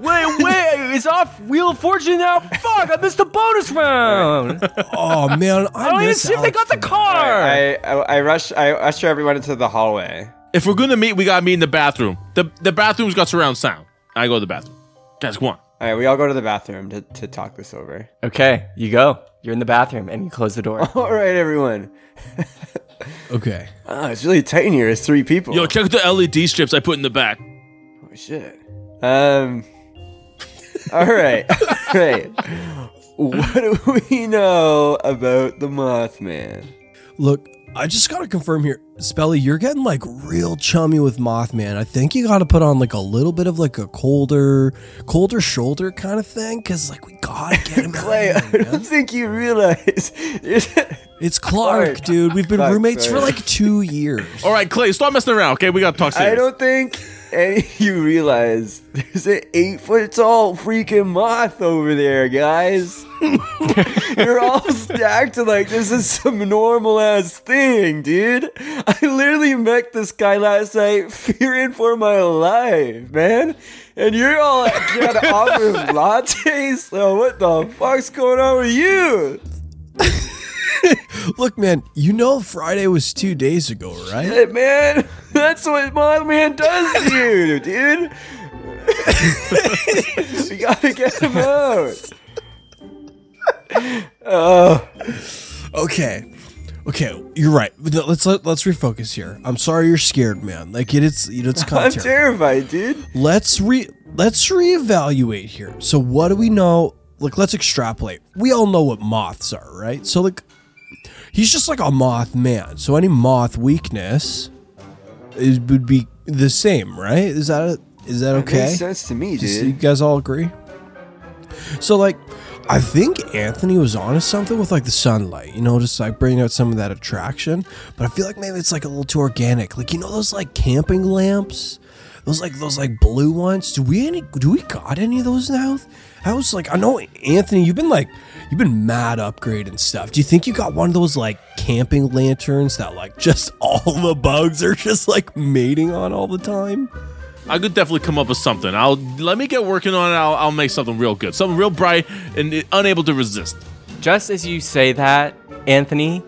wait, wait! It's off Wheel of Fortune now. Fuck! I missed the bonus round. Oh man, I, oh, I don't even see if they got the car. I, I I rush I usher everyone into the hallway. If we're gonna meet, we gotta meet in the bathroom. the The bathroom's got surround sound. I go to the bathroom. Guys, come on. All right, we all go to the bathroom to, to talk this over. okay, you go. You're in the bathroom and you close the door. All right, everyone. Okay. Oh, it's really tight in here. It's three people. Yo, check out the LED strips I put in the back. Shit. Um. all right, all right. What do we know about the Mothman? Look, I just gotta confirm here, Spelly, you're getting like real chummy with Mothman. I think you gotta put on like a little bit of like a colder, colder shoulder kind of thing, cause like we gotta get him. out Clay, of I don't man. think you realize. It's Clark, Clark. dude. We've been Clark, roommates for like two years. All right, Clay, stop messing around. Okay, we gotta talk I don't think of you realize there's an eight foot tall freaking moth over there, guys. You're all stacked like this is some normal ass thing, dude. I literally met this guy last night fearing for my life, man. And you're all trying to offer lattes? So what the fuck's going on with you? Look, man, you know Friday was two days ago, right? Hey, man, that's what Mothman does to you, dude. we gotta get him out. Oh, Okay. Okay, you're right. Let's let, let's refocus here. I'm sorry you're scared, man. Like it is, you know, it's kind of I'm terrifying. terrified, dude. Let's re let's reevaluate here. So what do we know? Like let's extrapolate. We all know what moths are, right? So like he's just like a moth man. So any moth weakness is would be the same, right? Is that is that okay? Makes sense to me, Does- You guys all agree? So like I think Anthony was onto something with like the sunlight, you know, just like bringing out some of that attraction. But I feel like maybe it's like a little too organic. Like you know those like camping lamps, those like those like blue ones. Do we any? Do we got any of those now? I was like, I know Anthony, you've been like, you've been mad upgrading stuff. Do you think you got one of those like camping lanterns that like just all the bugs are just like mating on all the time? I could definitely come up with something. I'll let me get working on it. I'll, I'll make something real good, something real bright and unable to resist. Just as you say that, Anthony,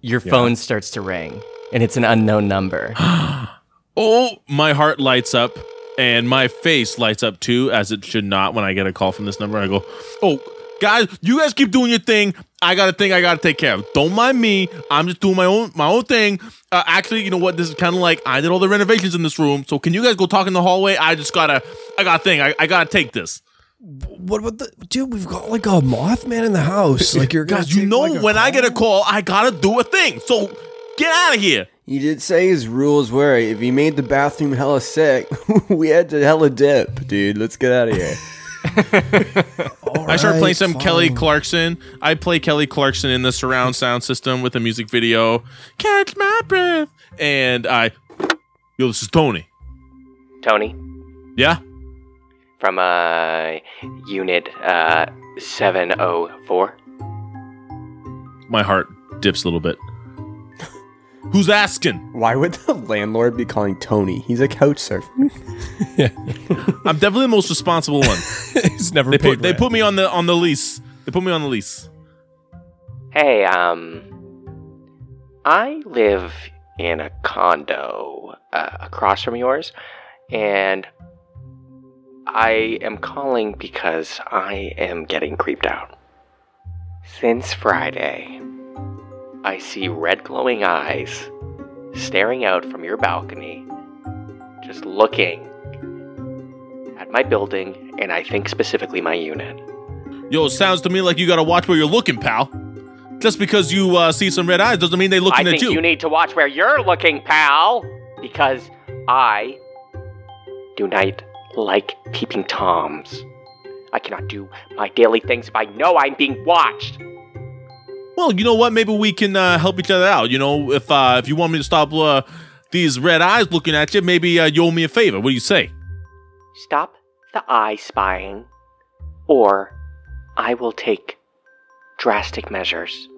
your phone starts to ring, and it's an unknown number. Oh, my heart lights up and my face lights up too, as it should not when I get a call from this number. I go, oh, guys, you guys keep doing your thing. I got a thing I got to take care of. Don't mind me. I'm just doing my own my own thing. Uh, actually, you know what? This is kind of like I did all the renovations in this room. So can you guys go talk in the hallway? I just gotta, I got a thing. I, I gotta take this. What about the dude? We've got like a Mothman in the house. Like you're Guys, you know like, when I get a call? call, I gotta do a thing. So get out of here. You did say his rules were if he made the bathroom hella sick, we had to hella dip, dude. Let's get out of here. I start playing some Alright, Kelly. Clarkson. I play Kelly Clarkson in the surround sound system with a music video. Catch my breath. And I, yo, this is Tony. Tony, Yeah? from uh, Unit uh, 704. My heart dips a little bit. Who's asking? Why would the landlord be calling Tony? He's a couch surfer. yeah, I'm definitely the most responsible one. He's never They paid. put they put me on the on the lease. They put me on the lease. Hey, um, I live in a condo uh, across from yours, and I am calling because I am getting creeped out. Since Friday, I see red glowing eyes staring out from your balcony, just looking at my building, and I think specifically my unit. Yo, sounds to me like you gotta watch where you're looking, pal. Just because you uh, see some red eyes doesn't mean they I looking think at you. I think you. need to watch where you're looking, pal. Because I do not like peeping toms. I cannot do my daily things if I know I'm being watched. Well, you know what? Maybe we can uh, help each other out. You know, if uh, if you want me to stop uh, these red eyes looking at you, maybe uh, you owe me a favor. What do you say? Stop the eye spying, or I will take drastic measures.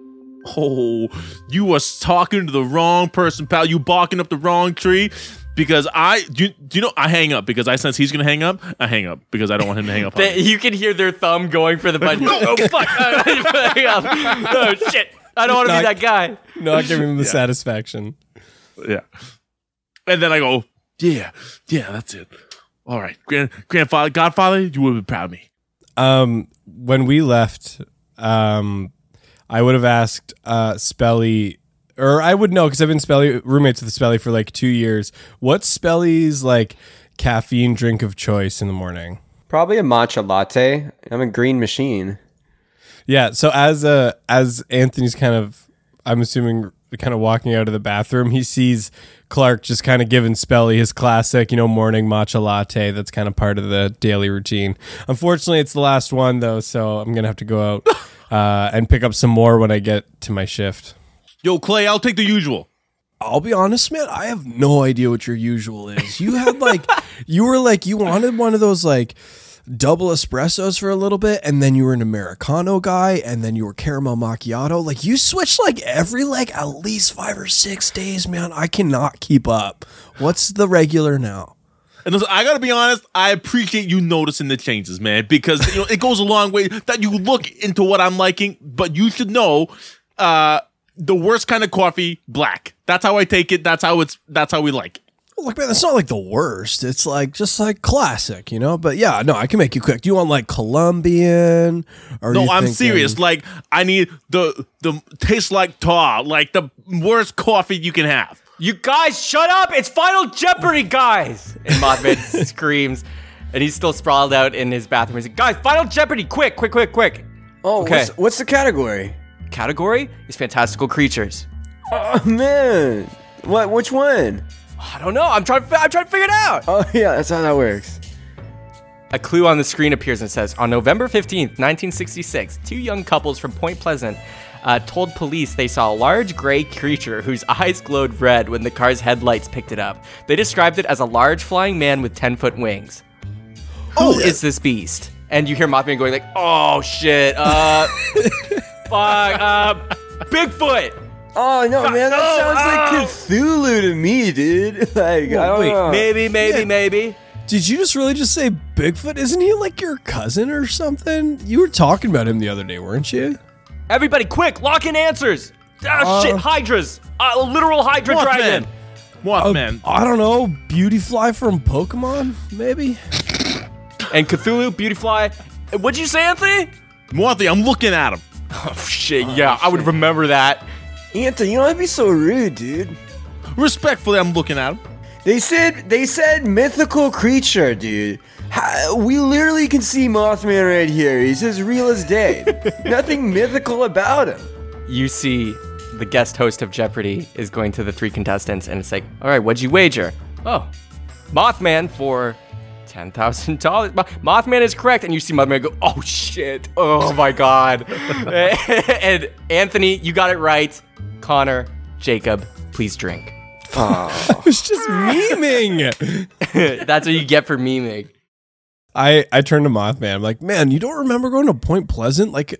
Oh, you was talking to the wrong person, pal. You barking up the wrong tree. Because I, do you, do you know, I hang up because I sense he's gonna hang up. I hang up because I don't want him to hang up. On me. you can hear their thumb going for the button. oh, fuck. hang up. oh, shit. I don't want to be that guy. not giving him the satisfaction. Yeah. And then I go, yeah, yeah, that's it. All right, grand, grandfather, godfather, you would be proud of me. Um, when we left, um, I would have asked uh Spelly, or I would know because I've been Spelly roommates with Spelly for like two years. What's Spelly's like caffeine drink of choice in the morning? Probably a matcha latte. I'm a green machine. Yeah. So as uh as Anthony's kind of, I'm assuming, kind of walking out of the bathroom, he sees Clark just kind of giving Spelly his classic, you know, morning matcha latte. That's kind of part of the daily routine. Unfortunately, it's the last one though, so I'm gonna have to go out uh, and pick up some more when I get to my shift. Yo, Clay, I'll take the usual. I'll be honest, man. I have no idea what your usual is. You had like, you were like, you wanted one of those like double espressos for a little bit, and then you were an Americano guy, and then you were caramel macchiato. Like, you switched like every like at least five or six days, man. I cannot keep up. What's the regular now? And listen, I gotta be honest, I appreciate you noticing the changes, man, because you know it goes a long way that you look into what I'm liking, but you should know uh the worst kind of coffee, black. That's how I take it. That's how it's that's how we like it. Well, look, man, it's not like the worst. It's like just like classic, you know. But yeah, no, I can make you quick. Do you want like Colombian? Or No, you I'm thinking- serious. Like I need the the taste like tar, like the worst coffee you can have. You guys, shut up! It's Final Jeopardy, guys! And Mothman screams, and he's still sprawled out in his bathroom. He's like, guys, Final Jeopardy! Quick, quick, quick, quick! Oh, Okay. what's, what's the category? Category is fantastical creatures. Oh man, what? Which one? I don't know. I'm trying. To, I'm trying to figure it out. Oh yeah, that's how that works. A clue on the screen appears and says, On November 15th, 1966, two young couples from Point Pleasant uh, told police they saw a large gray creature whose eyes glowed red when the car's headlights picked it up. They described it as a large flying man with 10 foot wings. oh Who is this beast? And you hear Mothman going like, "Oh shit, uh, fuck, uh, Bigfoot." Oh no, man, that Oh, sounds like oh. Cthulhu to me, dude. Like, I don't wait, know. Maybe, maybe, Yeah. maybe. Did you just really just say Bigfoot? Isn't he like your cousin or something? You were talking about him the other day, weren't you? Everybody, quick, lock in answers. Ah, shit, hydras, uh, literal hydra dragon. Mothman. Mothman. I don't know, Beautyfly from Pokemon, maybe. And Cthulhu, Beautyfly. What'd you say, Anthony? Mothman, I'm looking at him. Oh shit, oh, yeah, I would remember that. Anthony, you know don't be so rude, dude. Respectfully, I'm looking at him. They said they said mythical creature, dude. How, we literally can see Mothman right here. He's as real as day. Nothing mythical about him. You see, the guest host of Jeopardy is going to the three contestants, and it's like, all right, what'd you wager? Oh, Mothman for ten thousand dollars. Mothman is correct, and you see Mothman go, oh shit, oh my god. and Anthony, you got it right. Connor, Jacob, please drink. It's just memeing. That's what you get for memeing. I I turned to Mothman. I'm like, man, you don't remember going to Point Pleasant? Like,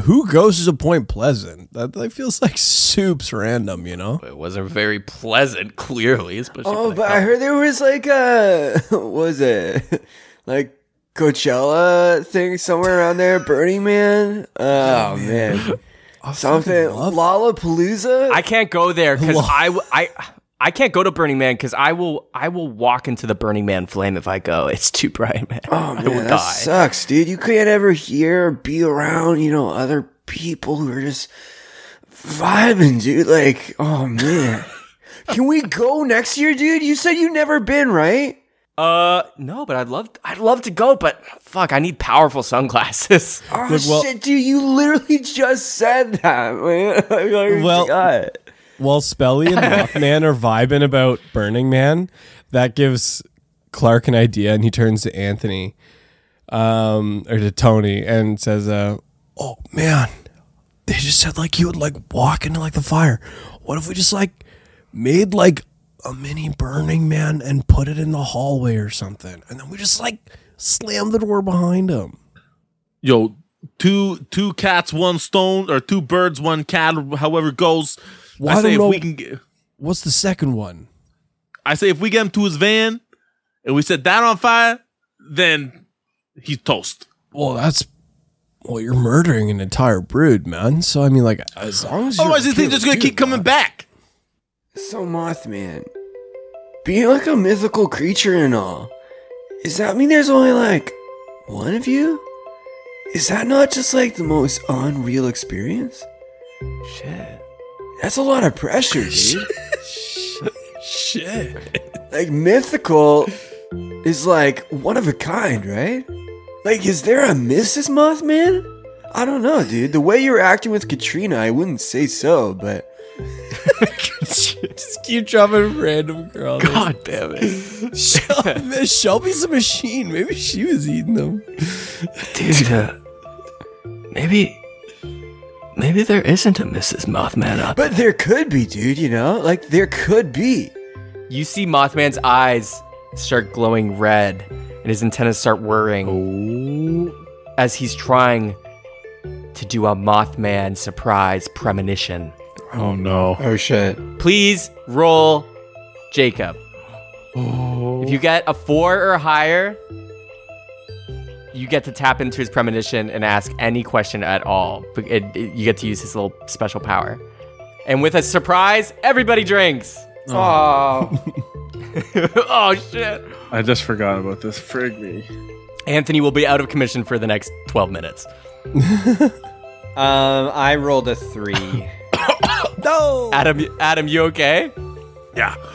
who goes to Point Pleasant? That like feels like soup's random, you know? It wasn't very pleasant, clearly, especially. Oh, for the but I heard there was like a what was it like Coachella thing somewhere around there, Burning Man. Oh, oh man, something love- Lollapalooza. I can't go there because I, I, w- I I can't go to Burning Man because I will I will walk into the Burning Man flame if I go. It's too bright, man. Oh I man, will that die. sucks, dude. You can't ever hear or be around, you know, other people who are just vibing, dude. Like, oh man, can we go next year, dude? You said you've never been, right? Uh, no, but I'd love I'd love to go, but fuck, I need powerful sunglasses. Oh Look, well- shit, dude! You literally just said that, man. I already Well- forgot. While Spelly and Mothman are vibing about Burning Man, that gives Clark an idea, and he turns to Anthony, um, or to Tony, and says, uh, "Oh man, they just said like you would like walk into like the fire. What if we just like made like a mini Burning Man and put it in the hallway or something, and then we just like slam the door behind him." Yo, two two cats, one stone, or two birds, one cat, however it goes. Well, I I say don't if know- we can get, What's the second one? I say if we get him to his van and we set that on fire, then he's toast. Well, that's well, you're murdering an entire brood, man. So I mean, like, as long as you're Otherwise, this thing's just gonna keep coming that- back. So Mothman, being like a mythical creature and all, does that mean there's only like one of you? Is that not just like the most unreal experience? Shit. That's a lot of pressure, dude. Shit. like mythical is like one of a kind, right? Like, is there a Mrs. Mothman? I don't know, dude. The way you're acting with Katrina, I wouldn't say so, but Just keep dropping random girls. God damn it, Shelby, Shelby's a machine. Maybe she was eating them. dude. Uh, maybe maybe there isn't a Mrs. Mothman up. but there could be, dude. You know, like there could be. You see Mothman's eyes start glowing red, and his antennas start whirring oh. as he's trying to do a Mothman surprise premonition. Oh no. Oh shit. Please roll Jacob. Oh. If you get a four or higher, you get to tap into his premonition and ask any question at all. It- it- you get to use his little special power. And with a surprise, everybody drinks. Oh. oh shit. I just forgot about this. Frig me. Anthony will be out of commission for the next 12 minutes. Um, I rolled a three. No. Adam, Adam, you okay? Yeah.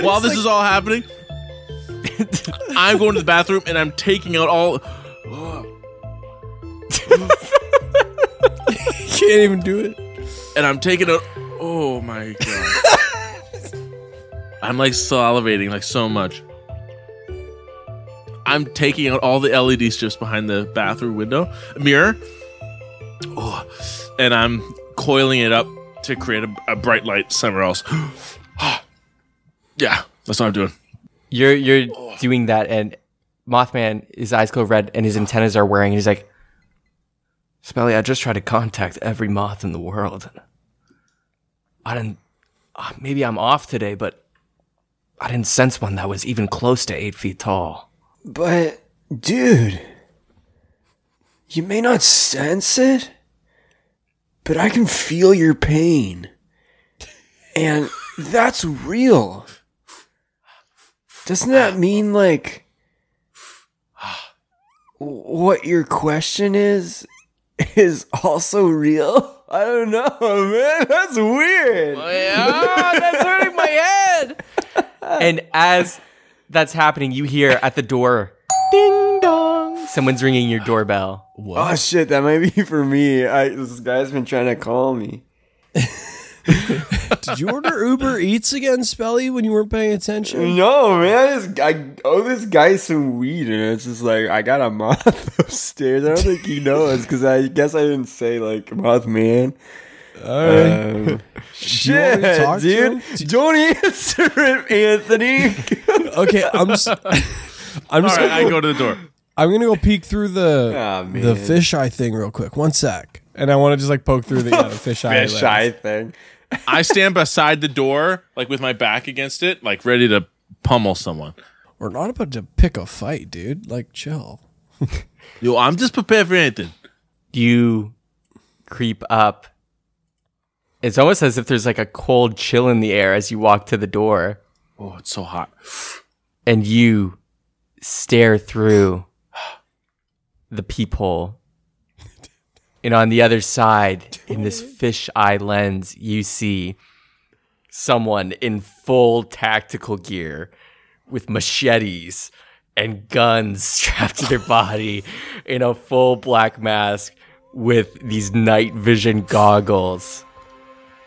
While this is all happening, I'm going to the bathroom and I'm taking out all. Can't even do it. And I'm taking out. Oh my god. I'm like salivating like so much. I'm taking out all the LED strips behind the bathroom window mirror. Oh, and I'm coiling it up to create a, a bright light somewhere else. yeah, that's what I'm doing. You're you're doing that, and Mothman, his eyes go red, and his antennas are wearing, and he's like, "Spelly, I just tried to contact every moth in the world. I didn't. uh, Maybe I'm off today, but I didn't sense one that was even close to eight feet tall." But, dude, you may not sense it, but I can feel your pain. And that's real. Doesn't that mean, like, what your question is, is also real? I don't know, man. That's weird. Ah, that's hurting my head. and as that's happening, you hear at the door, ding dong. Someone's ringing your doorbell. Oh shit, that might be for me. I, this guy's been trying to call me. Did you order Uber Eats again, Spelly, when you weren't paying attention? No, man, this, I owe this guy some weed, and it's just like I got a moth upstairs. I don't think he knows because I guess I didn't say like moth man. All right. Um, shit, to talk to dude, him? don't answer it, Anthony. okay, I'm just. I'm just. right, gonna I go, go to the door. I'm gonna go peek through the Aw, man. the fisheye thing real quick. One sec, and I want to just like poke through the, yeah, the fisheye. Fish lens. eye thing. I stand beside the door, like with my back against it, like ready to pummel someone. We're not about to pick a fight, dude. Like, chill. Yo, I'm just prepared for anything. You creep up. It's almost as if there's like a cold chill in the air as you walk to the door. Oh, it's so hot. and you stare through the peephole. And on the other side, in this fish eye lens, you see someone in full tactical gear with machetes and guns strapped to their body in a full black mask with these night vision goggles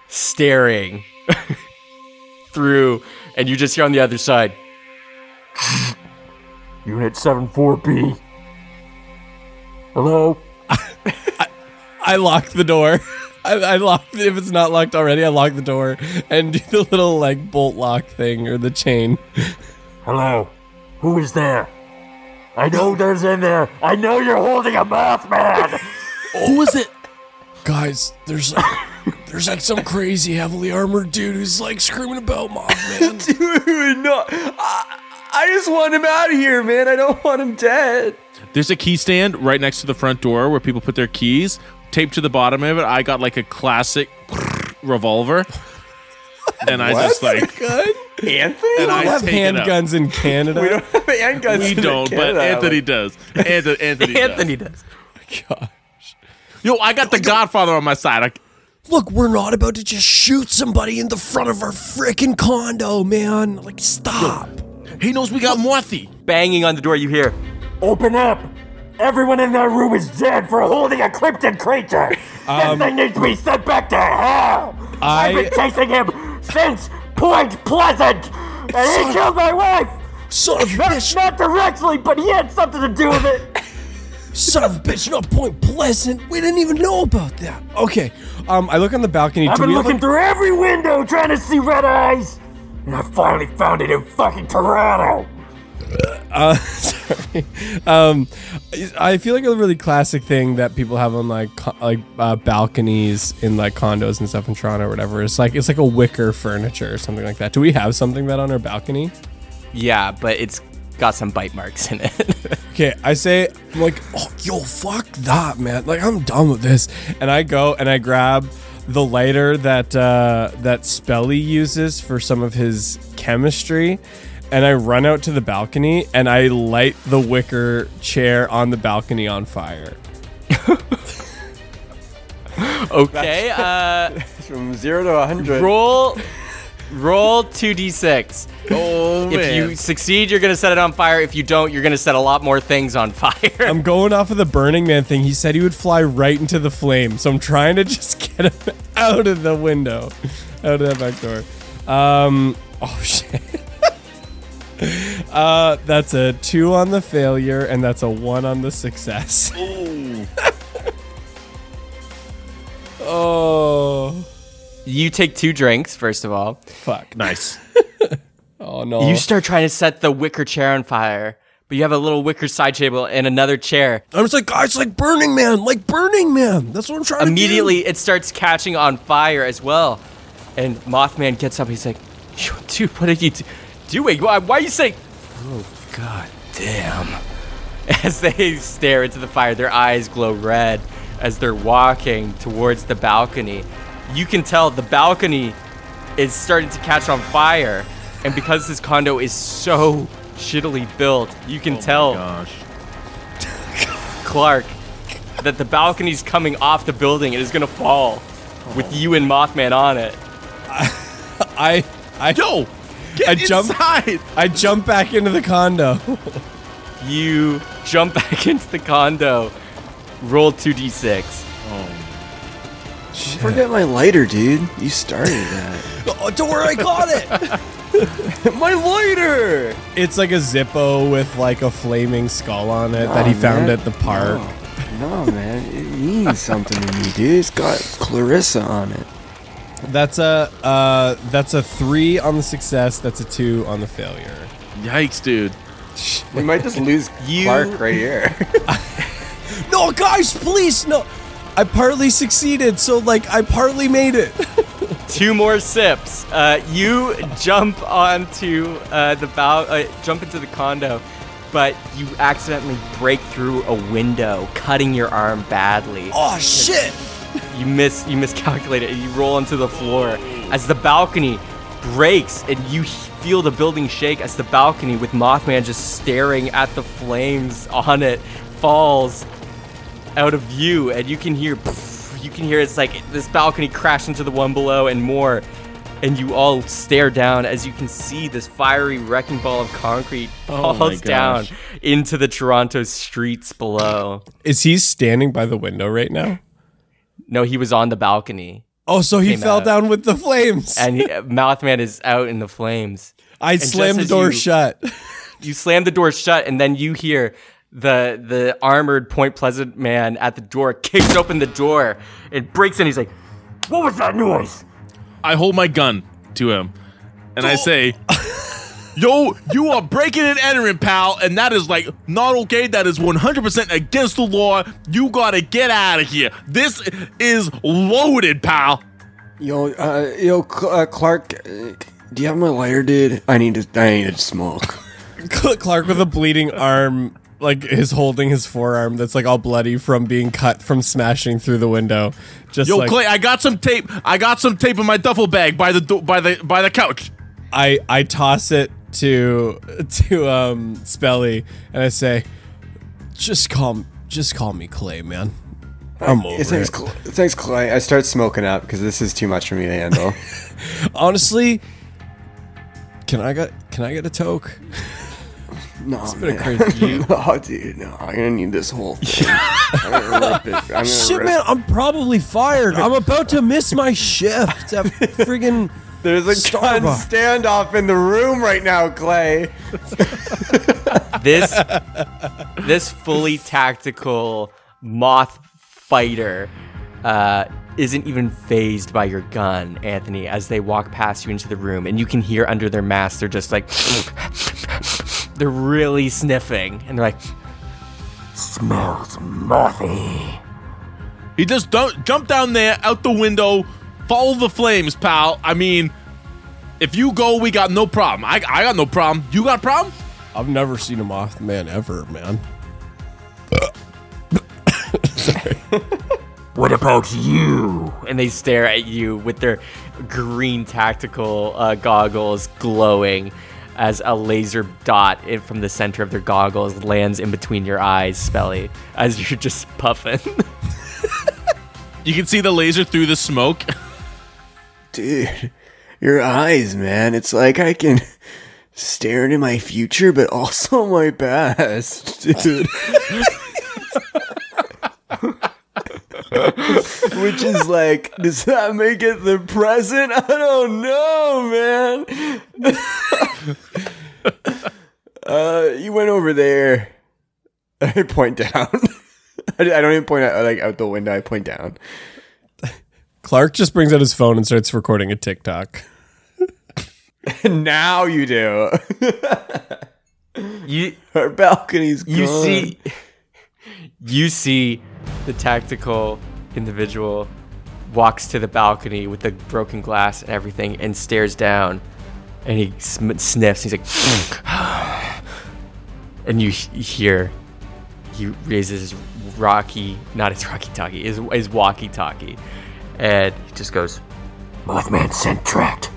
staring through and you just hear on the other side Unit 74B. Hello? I lock the door. I, I lock if it's not locked already. I lock the door and do the little like bolt lock thing or the chain. Hello? Who is there? I know there's in there. I know you're holding a mouth man. Who is it? Guys, there's like, there's like some crazy heavily armored dude who's like screaming about Mothman. Dude, no, I, I just want him out of here, man. I don't want him dead. There's a key stand right next to the front door where people put their keys. Taped to the bottom of it, I got like a classic revolver. And I just like Good. Anthony? and I We have take it out. handguns in Canada. we don't have handguns. In Canada. We in don't, but Canada. Anthony does. Anthony, Anthony, Anthony does. Oh does. Yo, I got the Godfather on my side. I, Look, we're not about to just shoot somebody in the front of our freaking condo, man. Like, stop. he knows we got Morthy. Banging on the door, you hear, Open up. Everyone in that room is dead for holding a cryptid creature. Um, this thing needs to be sent back to hell. I- I've been chasing him since Point Pleasant, and he killed my wife. Son of a Not, bitch. not directly, but he had something to do with it. Son of a bitch, not Point Pleasant. We didn't even know about that. Okay. Um, I look on the balcony. I've Do been looking like- through every window trying to see red eyes, and I finally found it in fucking Toronto. Uh, sorry. Um, I feel like a really classic thing that people have on like co- like uh, balconies in like condos and stuff in Toronto or whatever. It's like it's like a wicker furniture or something like that. Do we have something that on our balcony? yeah, but it's got some bite marks in it. Okay, I say I'm like, oh, yo, fuck that, man. Like I'm done with this, and I go and I grab the lighter that uh, that Spelly uses for some of his chemistry, and I run out to the balcony and I light the wicker chair on the balcony on fire. Okay, uh, From zero to a hundred. roll, roll two d six. Oh If you succeed, you're gonna set it on fire. If you don't, you're gonna set a lot more things on fire. I'm going off of the Burning Man thing. He said he would fly right into the flame, so I'm trying to just get him out of the window, out of that back door. Um, oh shit. uh, that's a two on the failure, and that's a one on the success. oh, you take two drinks first of all. fuck. nice. Oh no. You start trying to set the wicker chair on fire, but you have a little wicker side table and another chair. I'm just like, guys, like Burning Man, like Burning Man. That's what I'm trying to Immediately, it starts catching on fire as well. And Mothman gets up. He's like, "Yo, "Dude, what are you do- doing? Why, why are you saying?" Oh God damn! As they stare into the fire, their eyes glow red as they're walking towards the balcony. You can tell the balcony is starting to catch on fire, and because this condo is so shittily built, you can oh tell Gosh. Clark that the balcony's coming off the building and is gonna fall with oh. you and Mothman on it. I, I, Yo, get I jump- inside. I jump back into the condo. You jump back into the condo, roll 2d6. Don't forget my lighter, dude. You started that. Oh, don't worry, I got it. my lighter. It's like a Zippo with like a flaming skull on it that he Aw, found at the park. No, man. It means something to me, dude. It's got Clarissa on it. That's a uh, that's a three on the success. That's a two on the failure. Yikes, dude. We might just lose You- Clark right here. No, guys, please, no. I partly succeeded, so like I partly made it. Two more sips. Uh, you jump onto uh, the bow, uh, jump into the condo, but you accidentally break through a window, cutting your arm badly. oh shit! You miss, you miscalculate it, and you roll onto the floor as the balcony breaks, and you feel the building shake as the balcony, with Mothman just staring at the flames on it, falls out of view, and you can hear, you can hear it's like this balcony crash into the one below and more. And you all stare down as you can see this fiery wrecking ball of concrete Oh falls down into the Toronto streets below. Is he standing by the window right now? No, he was on the balcony. Oh, so he Came fell out. down with the flames. and uh, he, Mouthman is out in the flames. I just slammed the as door you- shut. You slam the door shut, and then you hear the the armored Point Pleasant man at the door kicks open the door. It breaks in. He's like, What was that noise? I hold my gun to him, and I say, "Yo, you are breaking and entering, pal, and that is like not okay. That is 100% against the law. You gotta get out of here. This is loaded, pal." yo, uh, yo, Cl- uh, Clark. Uh, do you have my lighter, dude? I need to. I need to smoke. Clark with a bleeding arm, like is holding his forearm that's like all bloody from being cut from smashing through the window. Just Yo, like Clay, I got some tape. I got some tape in my duffel bag by the do- by the by the couch. I I toss it to to um Spelly and I say, just call just call me Clay, man. I'm over thanks, it. Cl- thanks, Clay. I start smoking up because this is too much for me to handle. Honestly, can I get can I get a toke? no, it's been a man. crazy- oh, dude, no. I'm gonna need this whole thing. I'm. I'm Shit, rip- man, I'm probably fired. I'm about to miss my shift at friggin' There's a gun standoff in the room right now, Clay. this this fully tactical moth fighter uh, isn't even phased by your gun, Anthony. As they walk past you into the room, and you can hear under their masks, they're just like they're really sniffing, and they're like, Smells mothy. He just don't jump down there out the window, follow the flames, pal. I mean, if you go, we got no problem. I, I got no problem. You got a problem? I've never seen a Mothman ever, man. What about you? and they stare at you with their green tactical uh, goggles glowing as a laser dot in, from the center of their goggles lands in between your eyes, Spelly, as you're just puffing. You can see the laser through the smoke. Dude, your eyes, man. It's like I can stare into my future, but also my past, dude. Which is like, does that make it the present? I don't know, man. uh, you went over there. I point down. I don't even point out like out the window. I point down. Clark just brings out his phone and starts recording a TikTok. now you do. you Our balcony's you gone. see you see the tactical individual walks to the balcony with the broken glass and everything and stares down and he sm- sniffs he's like and you h- hear he raises his rocky not his rocky talkie his, his walkie talkie and he just goes Mothman sent tracked.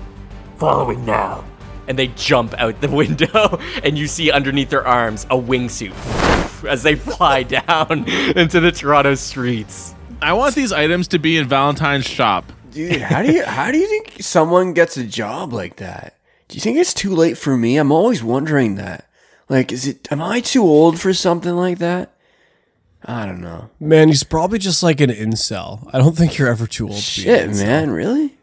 Following now. and they jump out the window and you see underneath their arms a wingsuit as they fly down into the Toronto streets. I want these items to be in Valentine's shop. Dude, how do you how do you think someone gets a job like that? Do you think it's too late for me? I'm always wondering that. Like, is it? Am I too old for something like that? I don't know. Man, he's probably just like an incel. I don't think you're ever too old to be Shit, man, really?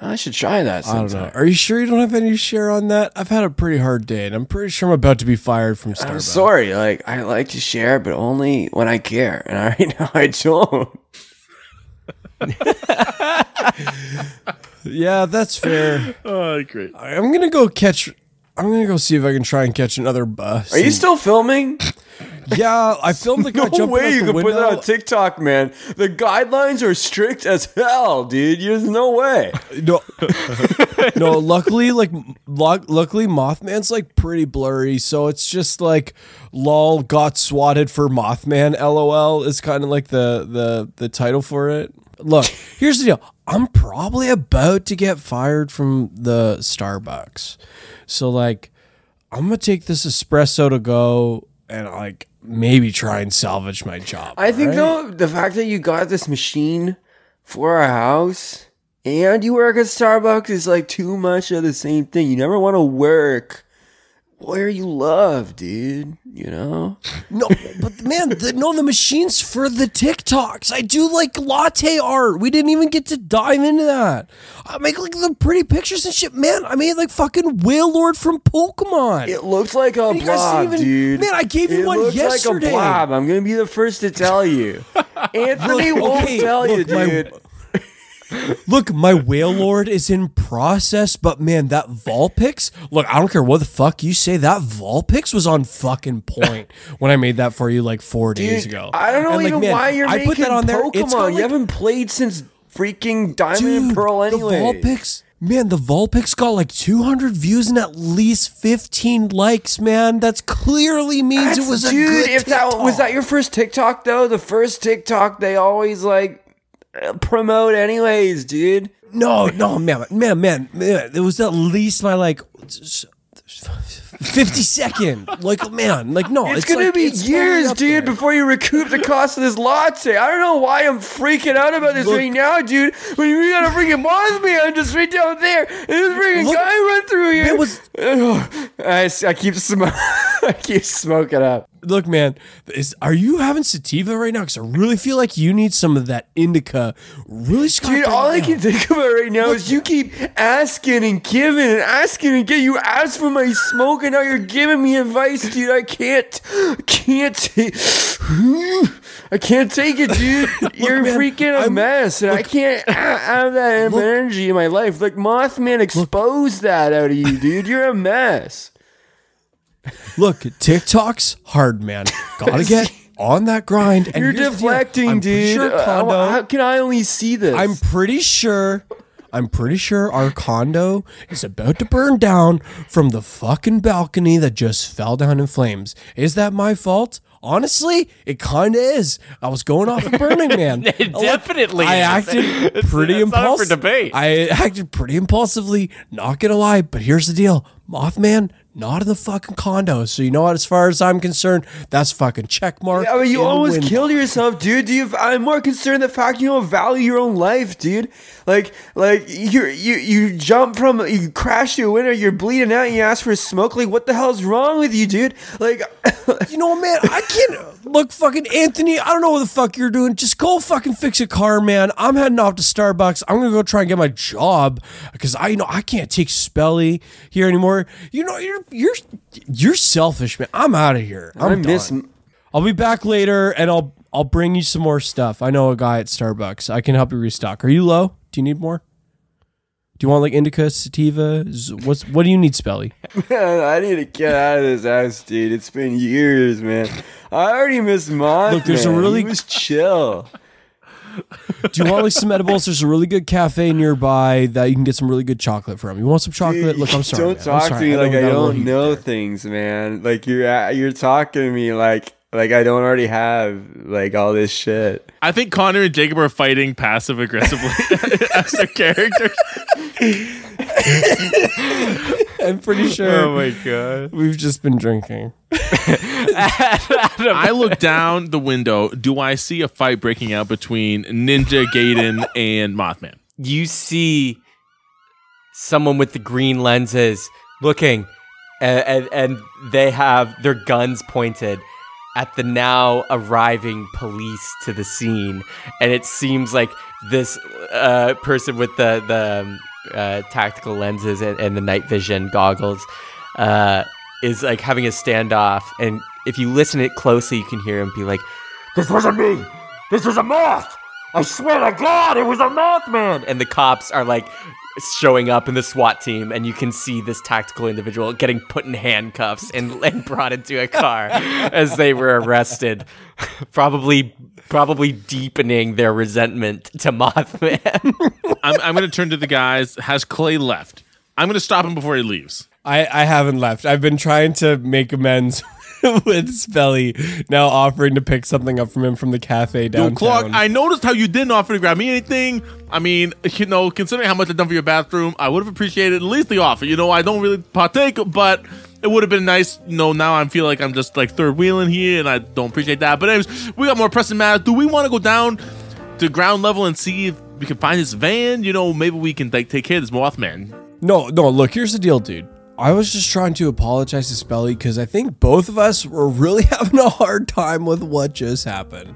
I should try that. I don't know. Are you sure you don't have any share on that? I've had a pretty hard day, and I'm pretty sure I'm about to be fired from Starbucks. I'm sorry. Like, I like to share, but only when I care, and I right now I don't. Yeah, that's fair. Oh, great. I'm gonna go catch. I'm gonna go see if I can try and catch another bus. Are you still filming? Yeah, I filmed the guy No jumping way out you the can put that on TikTok, man. The guidelines are strict as hell, dude. There's no way. No, no. Luckily, like, luck, luckily, Mothman's like pretty blurry, so it's just like, lol, got swatted for Mothman. LOL is kind of like the the the title for it. Look, here's the deal. I'm probably about to get fired from the Starbucks, so like, I'm gonna take this espresso to go and like maybe try and salvage my job. I think right? though the fact that you got this machine for our house and you work at Starbucks is like too much of the same thing. You never want to work where you love, dude. You know? No, but man, the, no, the machine's for the TikToks. I do like latte art. We didn't even get to dive into that. I make like the pretty pictures and shit. Man, I made like fucking Wailord from Pokemon. It looks like a You blob, even- dude. Man, I gave you it one looks yesterday. like a blob. I'm gonna be the first to tell you. Anthony Look, won't okay, tell you, look, my- dude. Look, my Wailord is in process, but man, that Vulpix, look, I don't care what the fuck you say, that Vulpix was on fucking point when I made that for you like four days ago. I don't know And, like, even man, why you're I making put that on there. It's got, Pokemon. you haven't played since freaking Diamond and Pearl anyway. The Vulpix, man, the Vulpix got like 200 views and at least 15 likes, man. That's clearly means That's- it was a good if that was that your first TikTok though, the first TikTok they always like promote anyways, dude. No, no, man, man, man, man. It was at least my like 50 second. Like, man, like, no. It's, gonna like- be it's years, dude, there. before you recoup the cost of this latte. I don't know why I'm freaking out about this Look- right now, dude. When you got a freaking Mothman just right down there, and this freaking Look- guy run through here. It was- I, I keep sm- I keep smoking up. Look, man, is are you having sativa right now? Because I really feel like you need some of that indica. Really, Dude, all I can think about right now is you keep asking and giving and asking and getting. You ask for my smoke now you're giving me advice, dude. I can't, can't, I can't take it, dude. you're man, freaking a I'm- mess, and I can't have that Look- energy in my life. Like Mothman exposed that out of you, dude. You're a mess. Look, TikTok's hard, man. Gotta get on that grind. And you're here's the deal. deflecting, dude. Sure Uh, how can I only see this? I'm pretty sure. I'm pretty sure our condo is about to burn down from the fucking balcony that just fell down in flames. Is that my fault? honestly, it kind of is. I was going off of Burning Man. It definitely I acted It's- pretty it's not for impulsive. I acted pretty impulsively. Not gonna lie, but here's the deal: Mothman not in the fucking condo. So you know what? As far as I'm concerned, that's fucking check mark. Yeah, but you almost killed yourself, dude. Do you? I'm more concerned the fact you don't value your own life, dude. Like, like you, you, you jump from, you crash to a window, you're bleeding out, and you ask for a smoke. Like, what the hell's wrong with you, dude? Like, You know man? I can't look, fucking Anthony. I don't know what the fuck you're doing. Just go fucking fix a car, man. I'm heading off to Starbucks. I'm gonna go try and get my job because I you know I can't take Spelly here anymore. You know you're you're you're selfish, man. I'm out of here. I'm I miss. done. I'll be back later and I'll I'll bring you some more stuff. I know a guy at Starbucks. I can help you restock. Are you low? Do you need more? Do you want like indica, sativa? What's what do you need, Spelly? Man, I need to get out of this house, dude. It's been years, man. I already miss mine. Look, there's a really- he was chill. Do you want like some edibles? There's a really good cafe nearby that you can get some really good chocolate from. You want some chocolate? Look, I'm sorry. Don't man. I'm talk to me know like I got a little don't know there. things, man. Like you're at- you're talking to me like like I don't already have like all this shit. I think Connor and Jacob are fighting passive aggressively as their characters. I'm pretty sure Oh my god. we've just been drinking. I look down the window. Do I see a fight breaking out between Ninja Gaiden and Mothman? You see someone with the green lenses looking, and, and, and they have their guns pointed at the now arriving police to the scene, and it seems like this uh, person with the the um, uh, tactical lenses and, and the night vision goggles uh, is like having a standoff, and if you listen it closely, you can hear him be like, This wasn't me. This was a moth. I swear to God, it was a Mothman. and the cops are like showing up in the SWAT team, and you can see this tactical individual getting put in handcuffs and, and brought into a car as they were arrested, probably probably deepening their resentment to Mothman. I'm, I'm going to turn to the guys. Has Clay left? I'm going to stop him before he leaves. I, I haven't left. I've been trying to make amends with Spelly, now offering to pick something up from him from the cafe Yo, downtown. Clark, I noticed how you didn't offer to grab me anything. I mean, you know, considering how much I've done for your bathroom, I would have appreciated at least the offer. You know, I don't really partake, but it would have been nice. You know, now I feel like I'm just like third wheeling here, and I don't appreciate that. But anyways, we got more pressing matters. Do we want to go down to ground level and see if we can find this van? You know, maybe we can like take care of this Mothman. No, no, look, here's the deal, dude. I was just trying to apologize to Spelly because I think both of us were really having a hard time with what just happened.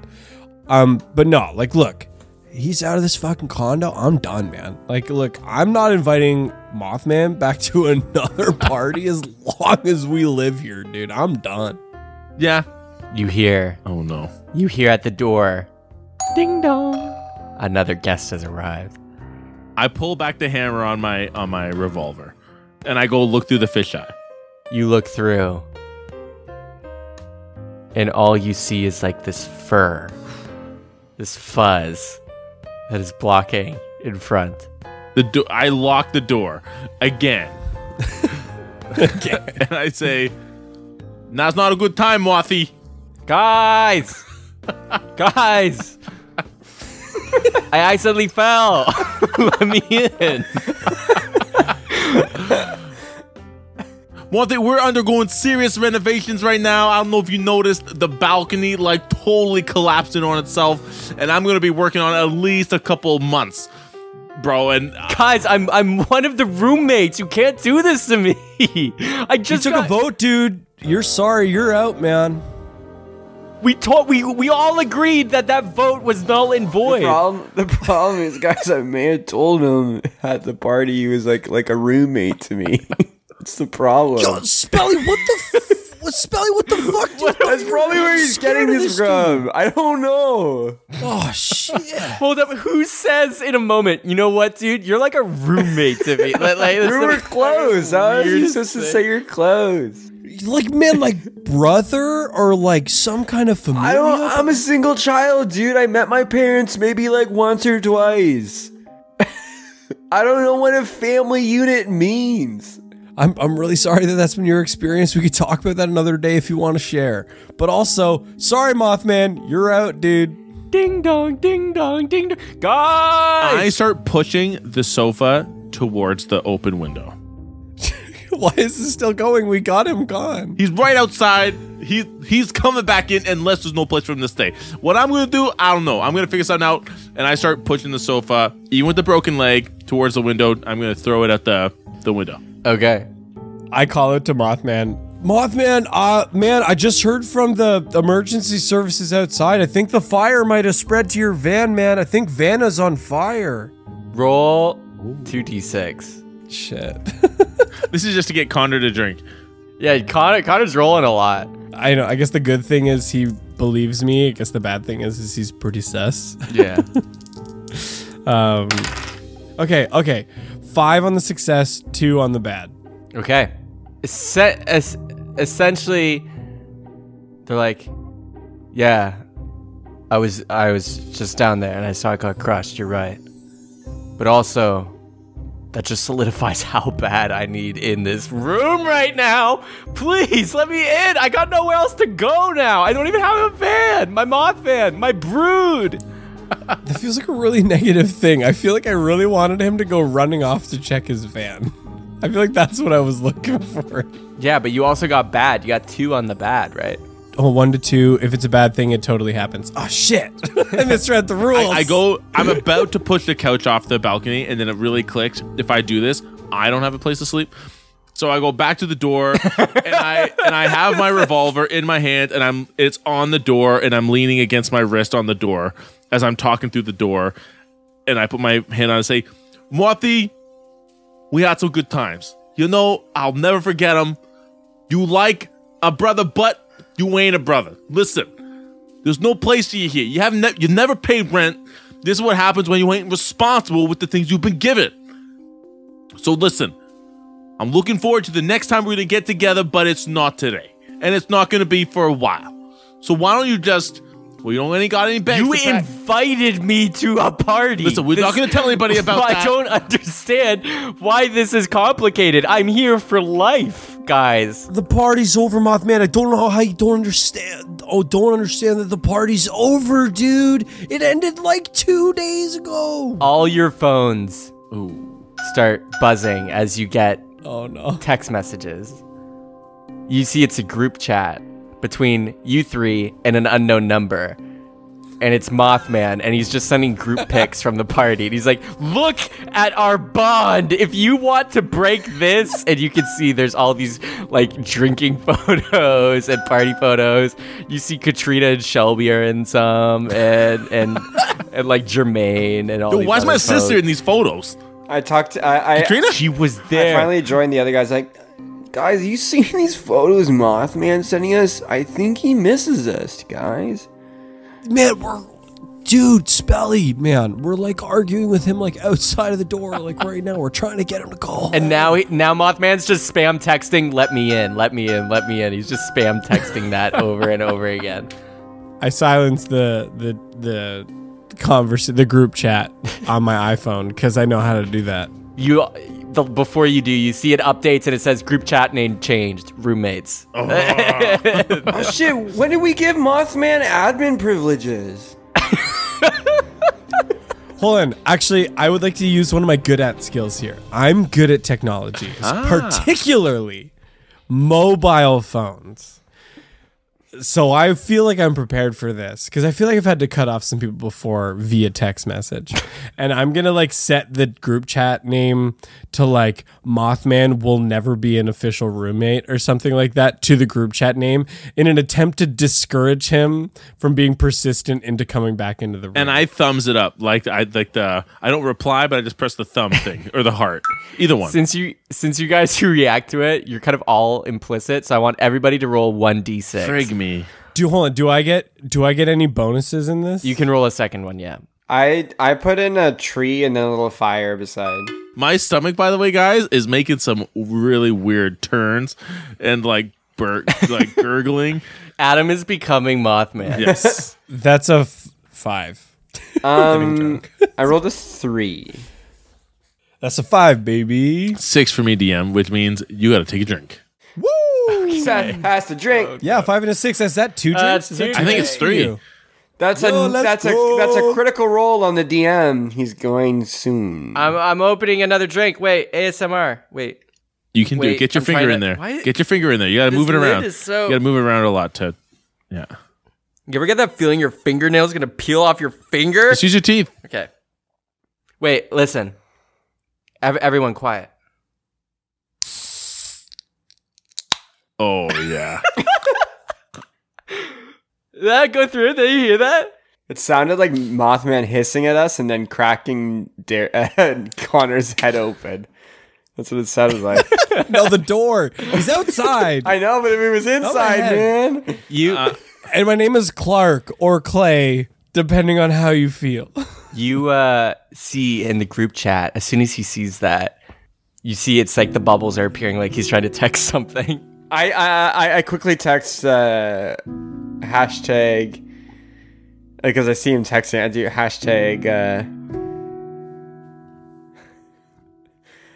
Um, but no, like, look, he's out of this fucking condo. I'm done, man. Like, look, I'm not inviting Mothman back to another party as long as we live here, dude. I'm done. Yeah. you hear, Oh no. you hear at the door, ding dong. Another guest has arrived. I pull back the hammer on my on my revolver, and I go look through the fisheye. You look through, and all you see is like this fur, this fuzz that is blocking in front. The do- I lock the door again. again. and I say, "Now's not a good time, Mothy." Guys! Guys! I accidentally fell. Let me in. Mothy, we're undergoing serious renovations right now. I don't know if you noticed the balcony like totally collapsing on itself, and I'm gonna be working on it at least a couple months, bro. And uh, Guys, I'm I'm one of the roommates. You can't do this to me. I You just took got- a vote, dude. You're sorry. You're out, man. We told we we all agreed that that vote was null and void. Problem, the problem is, guys, I may have told him at the party he was like like a roommate to me. That's the problem. Yo, Spelly, what the f- what, Spelly, what the fuck? Dude? That's probably where he's getting of this dude. from. I don't know. Oh shit. Hold up, who says in a moment, you know what, dude? You're like a roommate to me. Like, like, We were close. How are you weirdest supposed to say you're close? Like man, like brother or like some kind of familial. I don't. I'm a single child, dude. I met my parents maybe like once or twice. I don't know what a family unit means. I'm, I'm really sorry that that's been your experience. We could talk about that another day if you want to share. But also, sorry, Mothman, you're out, dude. Ding dong, ding dong, ding dong. Guys! I start pushing the sofa towards the open window. Why is this still going? We got him gone. He's right outside. He he's coming back in unless there's no place for him to stay. What I'm gonna do, I don't know. I'm gonna figure something out, and I start pushing the sofa, even with the broken leg, towards the window. I'm gonna throw it at the the window. okay. I call it to Mothman. Mothman, uh, man, I just heard from the emergency services outside. I think the fire might have spread to your van, man. I think Vanna's on fire. Roll 2d6. Shit. This is just to get Connor to drink. Yeah, Connor, Connor's rolling a lot. I know. I guess the good thing is he believes me. I guess the bad thing is, is he's pretty sus. Yeah. Um, okay, okay. Five on the success, two on the bad. okay. Se- es- essentially, they're like, yeah, I was I was just down there and I saw it got crushed. You're right, but also. That just solidifies how bad I need in this room right now. Please let me in. I got nowhere else to go now. I don't even have a van. My moth van. My brood. That feels like a really negative thing. I feel like I really wanted him to go running off to check his van. I feel like that's what I was looking for. Yeah, but you also got bad. You got two on the bad, right? Oh, one to two. If it's a bad thing, it totally happens. Oh shit! I misread the rules. I, I go. I'm about to push the couch off the balcony, and then it really clicks. If I do this, I don't have a place to sleep. So I go back to the door, and I and I have my revolver in my hand, and I'm it's on the door, and I'm leaning against my wrist on the door as I'm talking through the door, and I put my hand on and say, "Morty, we had some good times. You know, I'll never forget them. You like a brother, but you ain't a brother. Listen, there's no place for you here. You haven't, ne- you never paid rent. This is what happens when you ain't responsible with the things you've been given. So listen, I'm looking forward to the next time we're gonna get together, but it's not today, and it's not gonna be for a while. So why don't you just? Well, you don't any got any bags. You to pack. invited me to a party. Listen, we're not gonna tell anybody about I that. I don't understand why this is complicated. I'm here for life, guys. the party's over, Mothman. I don't know how you don't understand. Oh, don't understand that the party's over, dude. It ended like two days ago. All your phones start buzzing as you get Oh no. text messages. You see it's a group chat between you three and an unknown number. And it's Mothman, and he's just sending group pics from the party. And he's like, Look at our bond. If you want to break this, and you can see there's all these like drinking photos and party photos. You see Katrina and Shelby are in some, and and and like Jermaine and all. Yo, these why's my other sister in these photos? I talked. I, I, Katrina? She was there. I there. finally joined the other guys. Like, guys, you seen these photos Mothman sending us? I think he misses us, guys. Man, we're dude, Spelly, man, we're like arguing with him like outside of the door, like right now. We're trying to get him to call. And now, he, now Mothman's just spam texting, "Let me in, let me in, let me in." He's just spam texting that over and over again. I silenced the the the converse the group chat on my iPhone because I know how to do that. You, the, before you do, you see it updates and it says group chat name changed, roommates. Oh, oh shit! When did we give Mothman admin privileges? Hold on. Actually, I would like to use one of my good at skills here. I'm good at technology, ah. particularly mobile phones. So I feel like I'm prepared for this because I feel like I've had to cut off some people before via text message. and I'm going to like set the group chat name to like Mothman will never be an official roommate or something like that to the group chat name in an attempt to discourage him from being persistent into coming back into the room. and I thumbs it up like I like the I don't reply, but I just press the thumb thing or the heart, either one. Since you, since you guys who react to it, you're kind of all implicit. So I want everybody to roll one d6. Frig me. Do hold on. Do I get do I get any bonuses in this? You can roll a second one, yeah. I I put in a tree and then a little fire beside. My stomach, by the way, guys, is making some really weird turns and like bur- like gurgling. Adam is becoming Mothman. Yes. That's a f- five. Um, I rolled a three. That's a five, baby. Six for me, DM, which means you got to take a drink. Woo! Seth has to drink. Yeah, five and a six. Is that two uh, drinks? that's Is that two I think it's three. That's Yo, a let's that's a that's a critical role on the DM. He's going soon. I'm I'm opening another drink. Wait, ASMR. Wait. You can do it. Get your I'm finger in to- there. why- Get your finger in there. You got to This move it around. is so- You got to move it around a lot, Ted. Yeah. You ever get that feeling your fingernail's gonna peel off your finger? Just use your teeth. Okay. Wait, listen. Ev- everyone quiet. Oh yeah. Did that go through? Did you hear that? It sounded like Mothman hissing at us and then cracking Dar- Connor's head open. That's what it sounded like. No, the door. He's outside. I know, but if it was inside, ahead. man. You and my name is Clark or Clay, depending on how you feel. you uh see in the group chat as soon as he sees that, you see it's like the bubbles are appearing like he's trying to text something. I I I- I quickly text uh, hashtag because I see him texting. I do hashtag. Uh,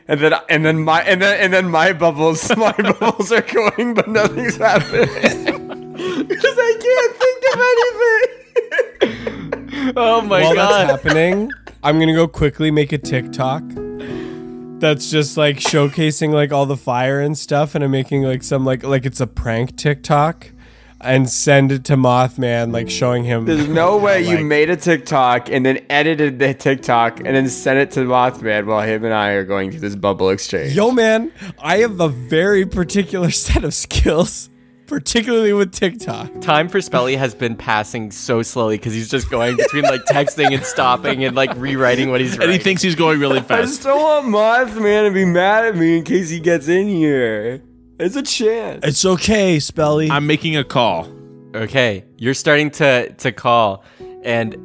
and then and then my and then and then my bubbles my bubbles are going, but nothing's happening because I can't think of anything. Oh my While god. that's happening, I'm gonna go quickly make a TikTok. That's just like showcasing like all the fire and stuff, and I'm making like some like like it's a prank TikTok, and send it to Mothman, like showing him. There's no way you made a TikTok and then edited the TikTok and then sent it to Mothman while him and I are going through this bubble exchange. Yo, man, I have a very particular set of skills, particularly with TikTok. Time for Spelly has been passing so slowly because he's just going between like texting and stopping and like rewriting what he's and writing. he thinks he's going really fast. I fast. just don't want Mothman to be mad at me in case he gets in here. It's a chance. It's okay, Spelly. I'm making a call. Okay, you're starting to to call, and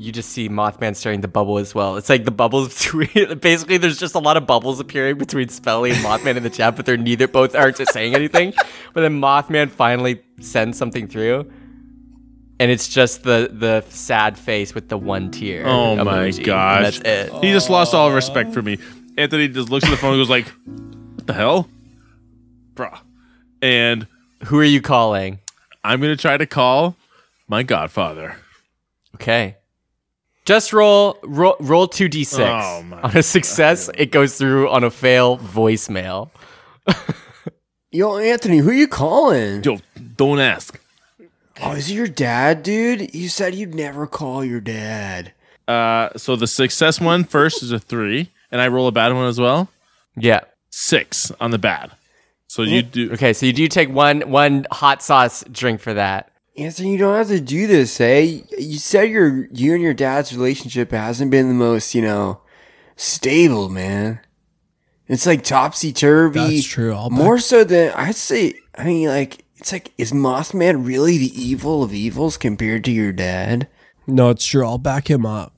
you just see Mothman starting the bubble as well. It's like the bubbles between. Basically, there's just a lot of bubbles appearing between Spelly and Mothman in the chat, but they're neither both aren't just saying anything. But then Mothman finally sends something through, and it's just the the sad face with the one tear. Oh my emoji, gosh. that's it. He just lost all respect for me. Anthony just looks at the phone and goes like, "What the hell, bruh?" And Who are you calling? I'm gonna try to call my godfather. Okay. Just roll roll roll two d six. Oh on a success, it goes through. On a fail, voicemail. Yo, Anthony, who are you calling? Yo, don't ask. Oh, is it your dad, dude? You said you'd never call your dad. Uh, so the success one first is a three, and I roll a bad one as well. Yeah. Six on the bad. So you do. Okay, so you do take one one hot sauce drink for that. Anthony, you don't have to do this, eh? You said your you and your dad's relationship hasn't been the most, you know, stable, man. It's like topsy turvy. That's true. I'll back- More so than I'd say. I mean, like it's like is Mothman really the evil of evils compared to your dad? no, it's true. I'll back him up.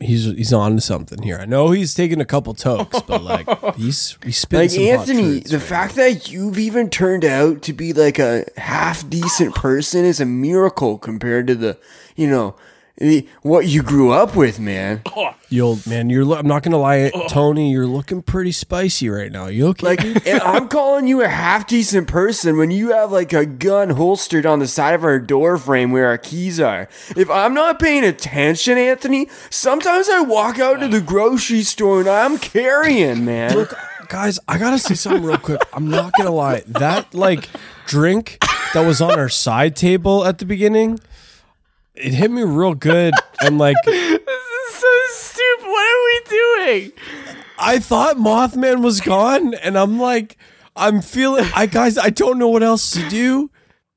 He's he's on to something here. I know he's taking a couple tokes, but like he's he's spitting Like some Anthony, truths the right fact that you've even turned out to be like a half decent person is a miracle compared to the, you know, the, Eh, what you grew up with, man. Oh. You old man, you're. lo- I'm not gonna lie, oh. Tony. You're looking pretty spicy right now. You okay? Like, and I'm calling you a half decent person when you have like a gun holstered on the side of our door frame where our keys are. If I'm not paying attention, Anthony, sometimes I walk out to the grocery store and I'm carrying, man. Look, guys, I gotta say something real quick. I'm not gonna lie. That like drink that was on our side table at the beginning, it hit me real good, and like This is so stupid. What are we doing? I thought Mothman was gone, and I'm like, I'm feeling. I guys, I don't know what else to do.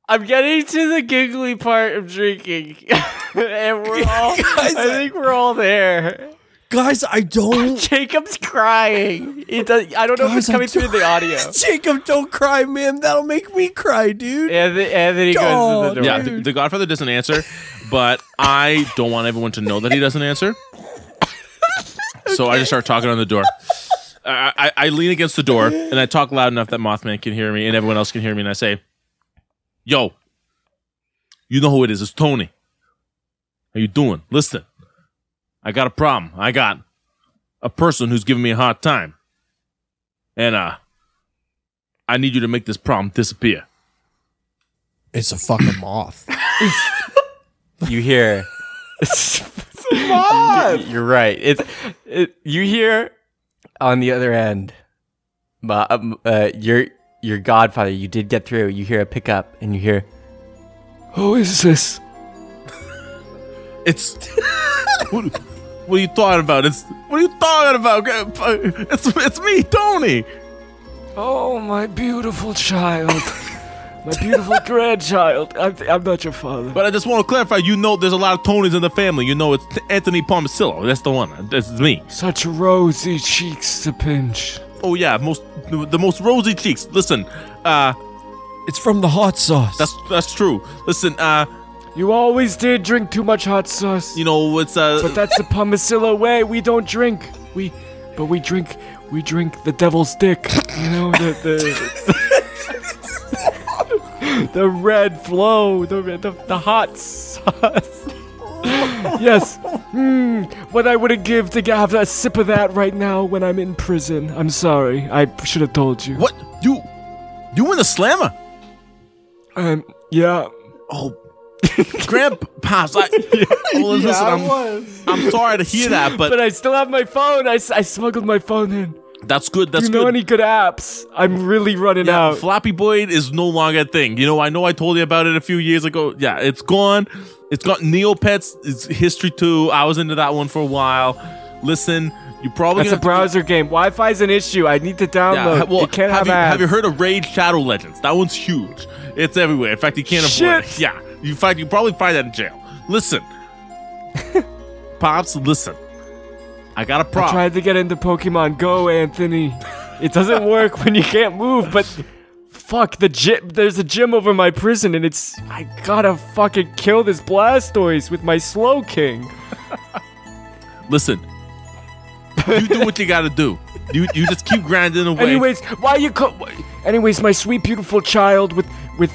I'm getting to the giggly part of drinking, and we're all. Guys, I think we're all there. Guys, I don't. Jacob's crying. It does, I don't know if it's coming through the audio. Jacob, don't cry, man. That'll make me cry, dude. Anthony, Anthony goes Oh, to the door. Yeah, the, the Godfather doesn't answer, but I don't want everyone to know that he doesn't answer. So I just start talking on the door. I, I, I lean against the door and I talk loud enough that Mothman can hear me and everyone else can hear me. And I say, Yo, you know who it is. It's Tony. How you doing? Listen, I got a problem. I got a person who's giving me a hard time. And uh I need you to make this problem disappear. It's a fucking moth. You hear. Moth. You're right. It's it, you hear on the other end. But um, uh, your your godfather. You did get through. You hear a pickup, and you hear. Who is this? It's what, what are you talking about? It's what are you talking about? It's it's me, Tony. Oh, my beautiful child. my beautiful grandchild. I'm, I'm not your father. But I just want to clarify. You know, there's a lot of Tonys in the family. You know, it's Anthony Palmacillo. That's the one. This is me. Such rosy cheeks to pinch. Oh yeah, most the most rosy cheeks. Listen, uh, It's from the hot sauce. that's that's true. Listen, uh, You always did drink too much hot sauce. you know, it's uh, But that's the Pomacillo way. We don't drink. We, but we drink. We drink the devil's dick. You know the the the red flow. The the, the hot sauce. yes. Mm, what I wouldn't give to have a sip of that right now when I'm in prison. I'm sorry. I should have told you. what you you in the slammer? Um. Yeah. Oh, grandpa's. I, well, listen, I'm, I'm sorry to hear that, but, But I still have my phone. I, I smuggled my phone in. that's good. That's Do you know good. any good apps? I'm really running Yeah, out. Flappy Boy is no longer a thing. You know, I know I told you about it a few years ago. Yeah, it's gone. It's got Neopets. It's history too. I was into that one for a while. Listen, you probably That's a gonna- browser game. Wi-Fi's an issue. I need to download. ha- well, it can't have, have, you, ads. have you heard of Raid Shadow Legends? That one's huge. It's everywhere. In fact, you can't avoid it. Yeah, in fact, you probably find that in jail. Listen, pops, listen. I got a problem. I tried to get into Pokemon Go, Anthony. It doesn't work when you can't move. But fuck the gym. There's a gym over my prison, and it's I gotta fucking kill this Blastoise with my Slowking. Listen, you do what you got to do. You you just keep grinding away. Anyways, why you co- Anyways, my sweet beautiful child with with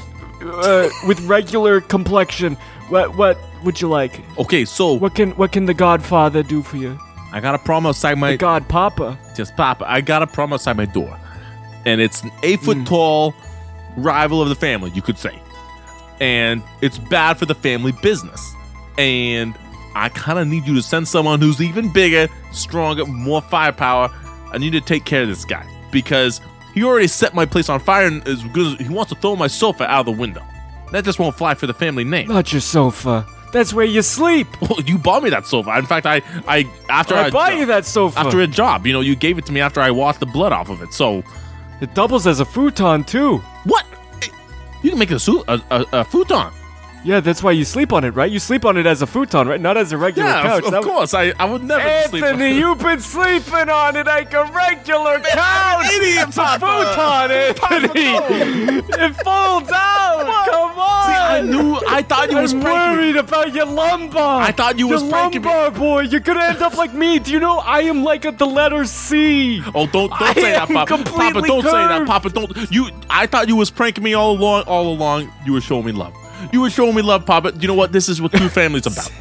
uh, with regular complexion. What what would you like? okay, so What can what can the Godfather do for you? I got a problem outside my The God Papa. just papa. I got a problem outside my door, and it's an eight foot Hmm. tall rival of the family, you could say, and it's bad for the family business. And I kind of need you to send someone who's even bigger, stronger, more firepower. I need to take care of this guy because he already set my place on fire and is good. as He wants to throw my sofa out of the window. That just won't fly for the family name. Not your sofa. That's where you sleep. Well, you bought me that sofa. In fact, I, I after I I bought you that sofa. after a job, you know, you gave it to me after I washed the blood off of it. So it doubles as a futon too. What? You can make a, a, a futon. Yeah, that's why you sleep on it, right? You sleep on it as a futon, right? Not as a regular Yeah, couch. of, of course. I, I would never sleep. Anthony, you've been sleeping on it like a regular couch. idiot, it's a futon, Anthony. it folds out. Come on. See, I knew. I thought you was I'm pranking me. worried about your lumbar. I thought you was your pranking me. lumbar, boy. You're gonna end up like me. Do you know I am like at the letter C? Oh, don't don't say that, Papa. Papa, don't say that. Papa. Don't you? I thought you was pranking me all along. All along, you were showing me love. You were showing me love, Papa. You know what? This is what two families about.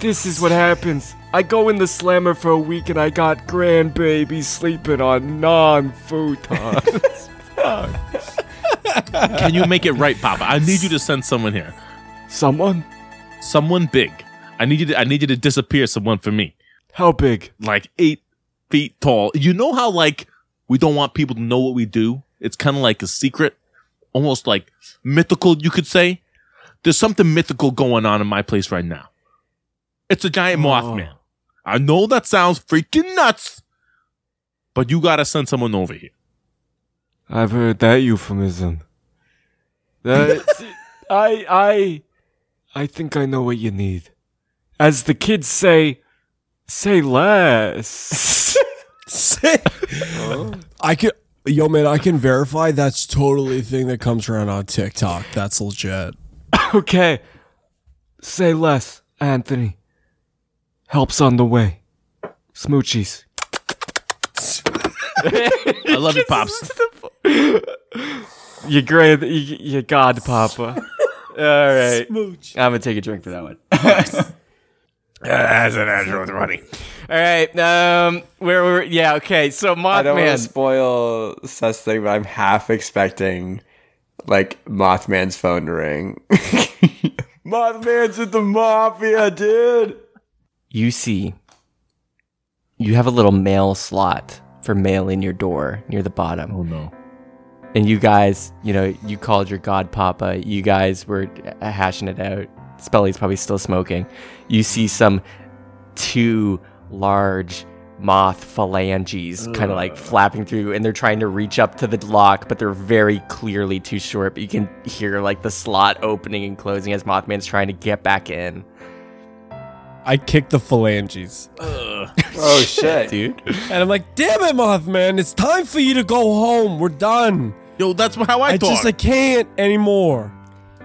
This is what happens. I go in the slammer for a week and I got grandbabies sleeping on non-futons. Can you make it right, Papa? I need you to send someone here. Someone? Someone big. I need you to. I need you to disappear someone for me. How big? like eight feet tall. You know how like we don't want people to know what we do? It's kind of like a secret, almost like mythical, you could say. There's something mythical going on in my place right now. It's a giant oh. Mothman. I know that sounds freaking nuts, but you gotta send someone over here. I've heard that euphemism. That I I I think I know what you need. As the kids say, say less. Say I can, yo, man, I can verify that's totally a thing that comes around on TikTok. That's legit. okay. Say less, Anthony. Help's on the way. Smoochies. I love you, pops. You great, you, you God, Papa. All right, I'm gonna take a drink for that one. That's a natural twenty. All right. Um, where were? Yeah. Okay. So Mothman. I don't want to spoil such thing, but I'm half expecting like Mothman's phone to ring. Mothman's at the mafia, dude. you see, you have a little mail slot for mail in your door near the bottom. Oh no. and you guys, you know, you called your godpapa. You guys were uh, hashing it out. Spelly's probably still smoking. You see some two large moth phalanges kind of like flapping through, and they're trying to reach up to the lock, but they're very clearly too short. But you can hear like the slot opening and closing as Mothman's trying to get back in. I kick the phalanges. Oh shit, Dude, And I'm like, damn it, Mothman, it's time for you to go home. We're done. Yo, that's how I, I thought. just I can't anymore.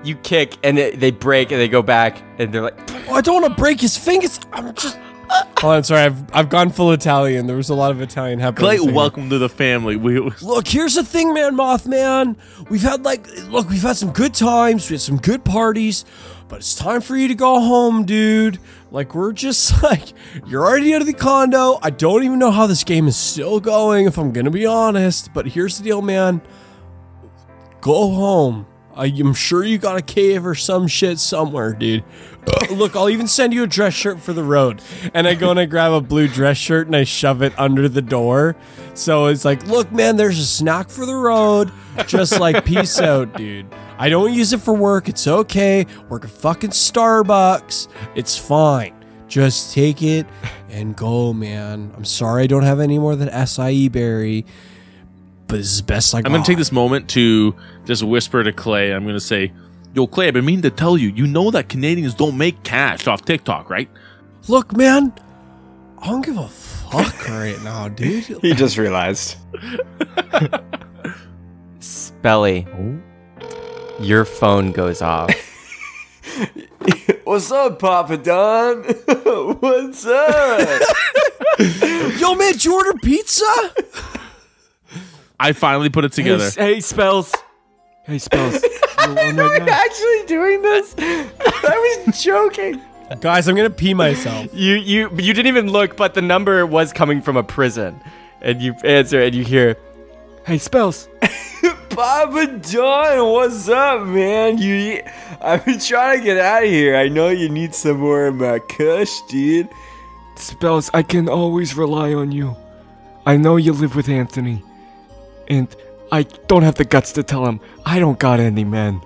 You kick, and it, they break, and they go back, and they're like, Oh, I don't want to break his fingers. I'm just. Uh, Hold on, sorry. I've I've gone full Italian. There was a lot of Italian happening. Clay, welcome to the family. We, Look, here's the thing, man, Mothman. We've had like, look, we've had some good times. We had some good parties, but it's time for you to go home, dude. Like, we're just like, you're already out of the condo. I don't even know how this game is still going, if I'm gonna be honest. But here's the deal, man. Go home. I'm sure you got a cave or some shit somewhere, dude. Uh, Look, I'll even send you a dress shirt for the road. And I go and I grab a blue dress shirt and I shove it under the door. So it's like, look, man, there's a snack for the road. Just like, peace out, dude. I don't use it for work. It's okay. Work at fucking Starbucks. It's fine. Just take it and go, man. I'm sorry I don't have any more than acai berry, but this is best I got. I'm going to oh. take this moment to just whisper to Clay. I'm going to say, Yo, Clay, I've been meaning to tell you, you know that Canadians don't make cash off TikTok, right? Look, man, I don't give a fuck right now, dude. he just realized. Spelly, your phone goes off. What's up, Papa Don? What's up? Yo, man, did you order pizza? I finally put it together. Hey, hey, spells. Hey, spells. Oh, oh you on right now? actually doing this? I was joking. Guys, I'm gonna pee myself. You you you didn't even look, but the number was coming from a prison, and you answer and you hear, Hey, spells. Papa Don, what's up, man? You, I've been trying to get out of here. I know you need some more of my kush, dude. Spells, I can always rely on you. I know you live with Anthony. And I don't have the guts to tell him I don't got any men.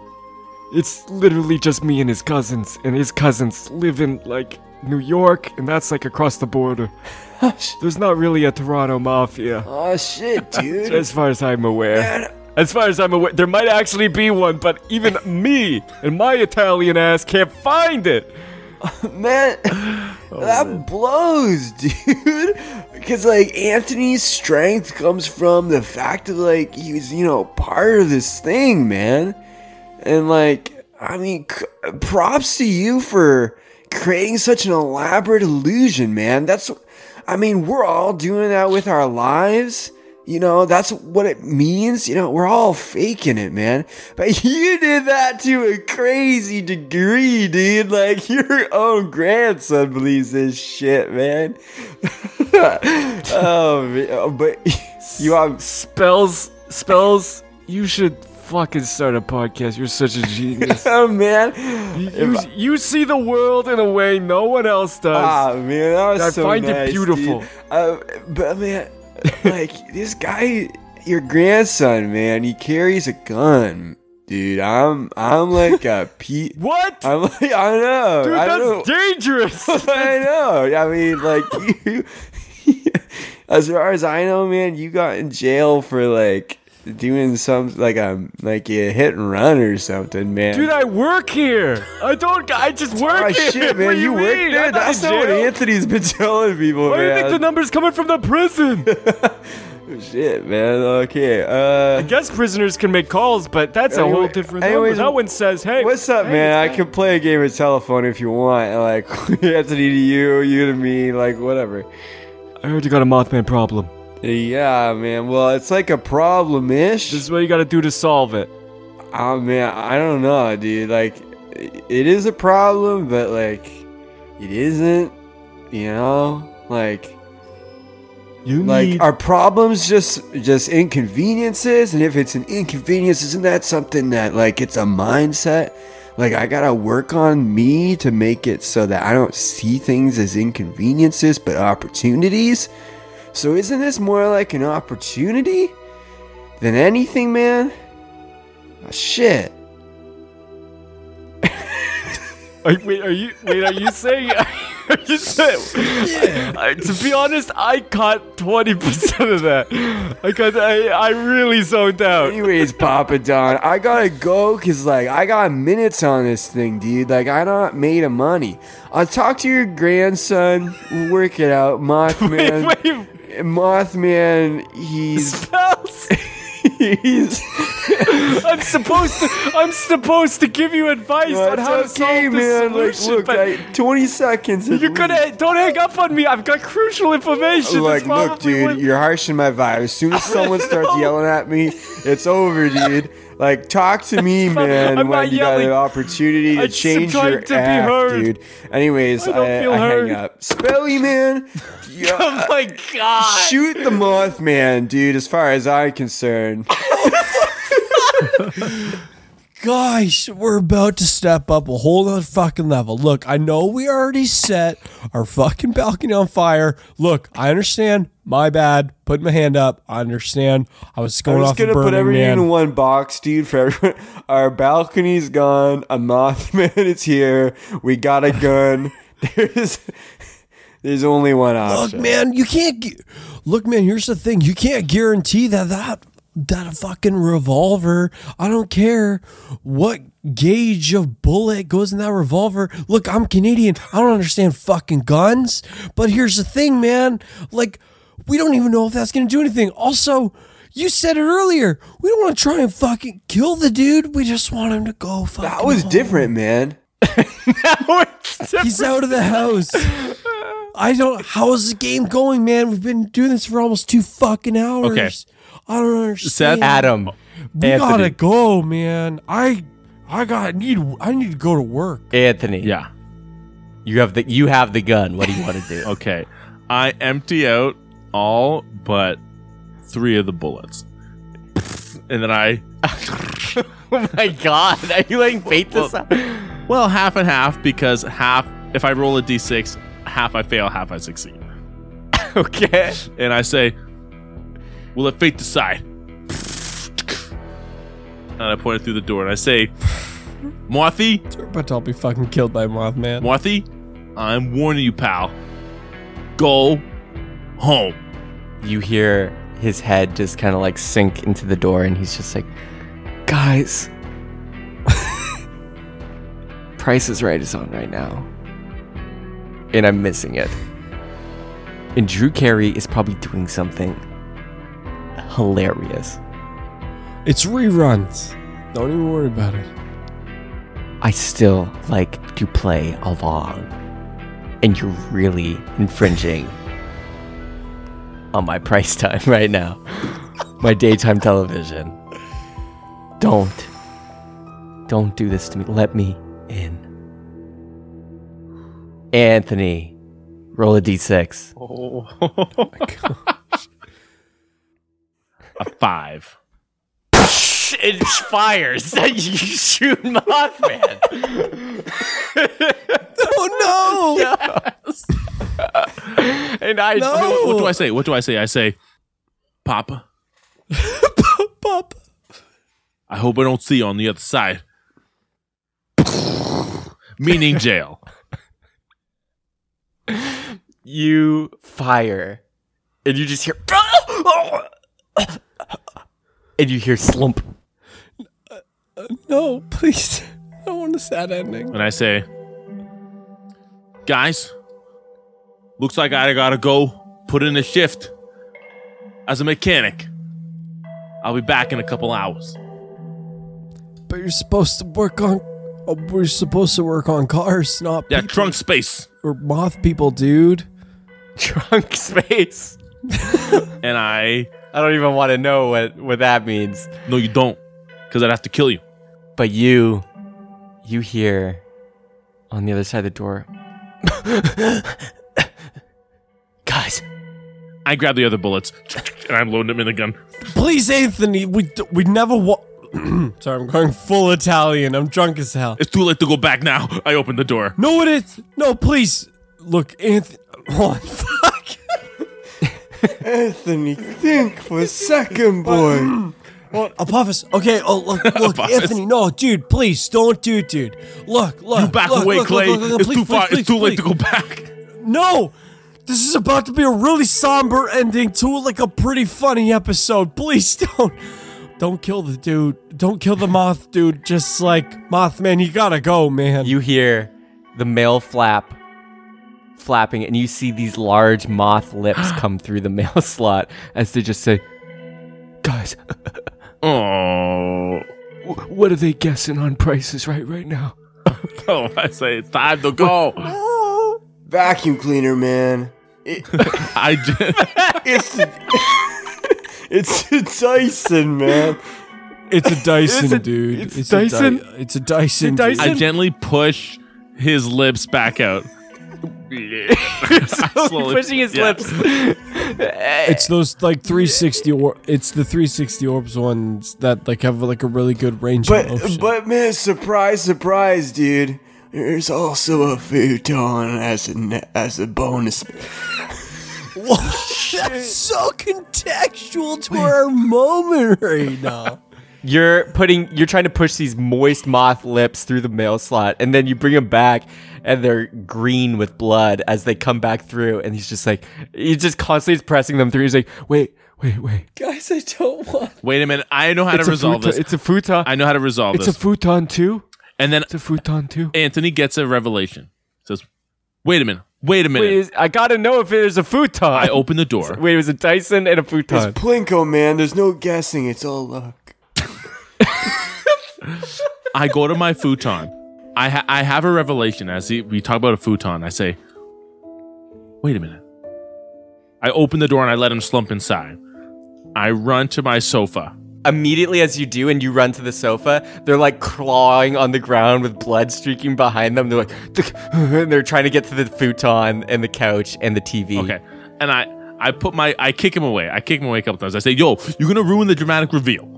It's literally just me and his cousins, and his cousins live in, like, New York, and that's, like, across the border. There's not really a Toronto mafia, Oh shit, dude. as far as I'm aware. Man, As far as I'm aware, there might actually be one, but even me and my Italian ass can't find it. man, oh, that blows, dude. Because like Anthony's strength comes from the fact that like he was, you know, part of this thing, man. And like, I mean, props to you for creating such an elaborate illusion, man. That's, I mean, we're all doing that with our lives. You know, that's what it means. You know, we're all faking it, man. But you did that to a crazy degree, dude. Like, your own grandson believes this shit, man. oh, man. But you have. Spells, spells, you should fucking start a podcast. You're such a genius. Oh, man. You, you, you see the world in a way no one else does. Ah, man, that was I so find it beautiful. Uh, but man, like this guy, your grandson, man, he carries a gun, dude. I'm, I'm like a pe. what? I'm like, I know, Dude, I that's know. dangerous. I know. I mean, like you. as far as I know, man, you got in jail for like doing some like a like a hit and run or something, man. Dude, I work here. I don't. I just work Oh here. shit, man! What You, you work there? That's not what. Anthony's been telling people, Why do you think the number's coming from the prison? Shit, man. Okay. Uh, I guess prisoners can make calls, but that's a whole different anyways, number. That one says, "Hey, what's up, hey, man? I can play a game of telephone if you want. Like Anthony to you, you to me, like whatever. I heard you got a Mothman problem. Yeah, man. Well, it's like a problem-ish. This is what you got to do to solve it. Oh man, I don't know, dude. Like, it is a problem, but like, it isn't. You know, Like, You like need. are problems just just inconveniences? And if it's an inconvenience, isn't that something that like it's a mindset? Like I gotta work on me to make it so that I don't see things as inconveniences but opportunities. So isn't this more like an opportunity than anything, man? Oh, shit. Are, wait, are you? Wait, are you saying? Are you saying? I- to be honest, I caught twenty percent of that. I got. I, I really zoned out. Anyways, Papa Don, I gotta go because, like, I got minutes on this thing, dude. Like, I not made of money. I'll talk to your grandson. We'll work it out. Mothman. Wait, wait. Mothman, he's. Spells. he's. I'm supposed to. I'm supposed to give you advice on how to okay, solve man. this Like, look, I, 20 seconds. you're least. gonna. Don't hang up on me. I've got crucial information. Like, look, dude, what- you're harshing my vibe. As soon as someone starts yelling at me, it's over, dude. Like, talk to me, man, I'm when you got an opportunity to I'm change your to act, dude. Anyways, I I, I hang up. Spelly, man. Yeah, Oh uh, my god. shoot the Mothman, dude. As far as I'm concerned. Guys, we're about to step up a whole other fucking level. Look, I know we already set our fucking balcony on fire. Look, I understand. My bad. Putting my hand up. I understand. I was I'm going just off gonna put everything Man. in one box, dude. For everyone, our balcony's gone. A Mothman is here. We got a gun. There's, there's only one option. Look, man, you can't. Look, man. Here's the thing. You can't guarantee that that that fucking revolver. I don't care what gauge of bullet goes in that revolver. Look, I'm Canadian. I don't understand fucking guns. But here's the thing, man. Like, we don't even know if that's gonna do anything. Also. You said it earlier. We don't want to try and fucking kill the dude. We just want him to go fucking. That was home. different, man. He's out of the house. I don't. How is the game going, man? We've been doing this for almost two fucking hours. Okay. I don't understand. Seth, Adam. we Anthony. gotta go, man. I, I got need. I need to go to work. Anthony. Yeah. You have the you have the gun. What do you want to do? Okay. I empty out all but three of the bullets. And then I oh my god. Are you letting fate decide? well half and half because half if I roll a D6, half I fail, half I succeed. okay. And I say, We'll let fate decide. And I point it through the door and I say, Moithy, But I'll be fucking killed by Mothman. Moithy, I'm warning you, pal. Go home. You hear his head just kind of like sink into the door, and he's just like, "Guys, Price is Right is on right now, and I'm missing it. And Drew Carey is probably doing something hilarious. It's reruns. Don't even worry about it. I still like to play along, and you're really infringing on my price time right now. My daytime television. Don't. Don't do this to me. Let me in. Anthony, roll a d6. A five. It fires. you shoot Mothman. Oh no! and I No. What, what do I say? What do I say? I say, Papa, Pop. I hope I don't see you on the other side. Meaning jail. you fire, and you just hear, and you hear slump. No, please. I don't want a sad ending. And I say, guys, looks like I gotta go put in a shift as a mechanic. I'll be back in a couple hours. But you're supposed to work on. Oh, we're supposed to work on cars, not Yeah, people. trunk space. or moth people, dude. Trunk space. And I, I don't even want to know what, what that means. no, you don't, because I'd have to kill you. But you, you hear on the other side of the door, guys. I grab the other bullets and I'm loading them in the gun. Please, Anthony, we we never wa- Sorry, I'm going full Italian. I'm drunk as hell. It's too late to go back now. I open the door. No, it is. No, please. Look, Anthony. Hold Anthony, think for a second, boy. Hmm. What? Apophis. Okay, oh, look, look, Apophis. Anthony, no, dude, please, don't do it, dude. Look, look. You back look, away, look, Clay. look, look, look, it's please, too far. please, it's too please, late to go back. No! This is about to be a really somber ending to like a pretty funny episode. Please don't. Don't kill the dude. Don't kill the moth dude. Just like, Mothman, you gotta go, man. You hear the mail flap flapping, and you see these large moth lips come through the mail slot as they just say, "Guys, Oh, What are they guessing on prices right right now? oh! I say it's time to go. Vacuum cleaner, man. It, I just, it's it's the Dyson, man. it's a Dyson, It's a- dude. it's a Dy- Dyson? it's a Dyson. It's a dude. Dyson? I gently push his lips back out. I slowly- pushing his yeah. lips." It's those like 360 or it's the 360 orbs ones that like have like a really good range of But motion. but man, surprise, surprise, dude. There's also a futon as a as a bonus. That's so contextual to our moment right now. You're putting, you're trying to push these moist moth lips through the mail slot, and then you bring them back, and they're green with blood as they come back through. And he's just like, he just constantly is pressing them through. He's like, "Wait, wait, wait! Guys, I don't want. Wait a minute. I know how It's to resolve futon. this. It's a futon. I know how to resolve it. It's a futon too. and then It's a futon too. Anthony gets a revelation. Says, "Wait a minute. Wait a minute." Wait, is- I gotta know if there's a futon. I open the door. Wait, it was a Dyson and a futon. It's. Plinko, man. There's no guessing. It's all luck. I go to my futon. I ha- I have a revelation as he, we talk about a futon. I say, "Wait a minute." I open the door and I let him slump inside. I run to my sofa. Immediately as you do, and you run to the sofa, they're like clawing on the ground with blood streaking behind them. They're like, and they're trying to get to the futon and the couch and the TV. Okay, and I I put my I kick him away. I kick him away a couple times. I say, "Yo, you're gonna ruin the dramatic reveal."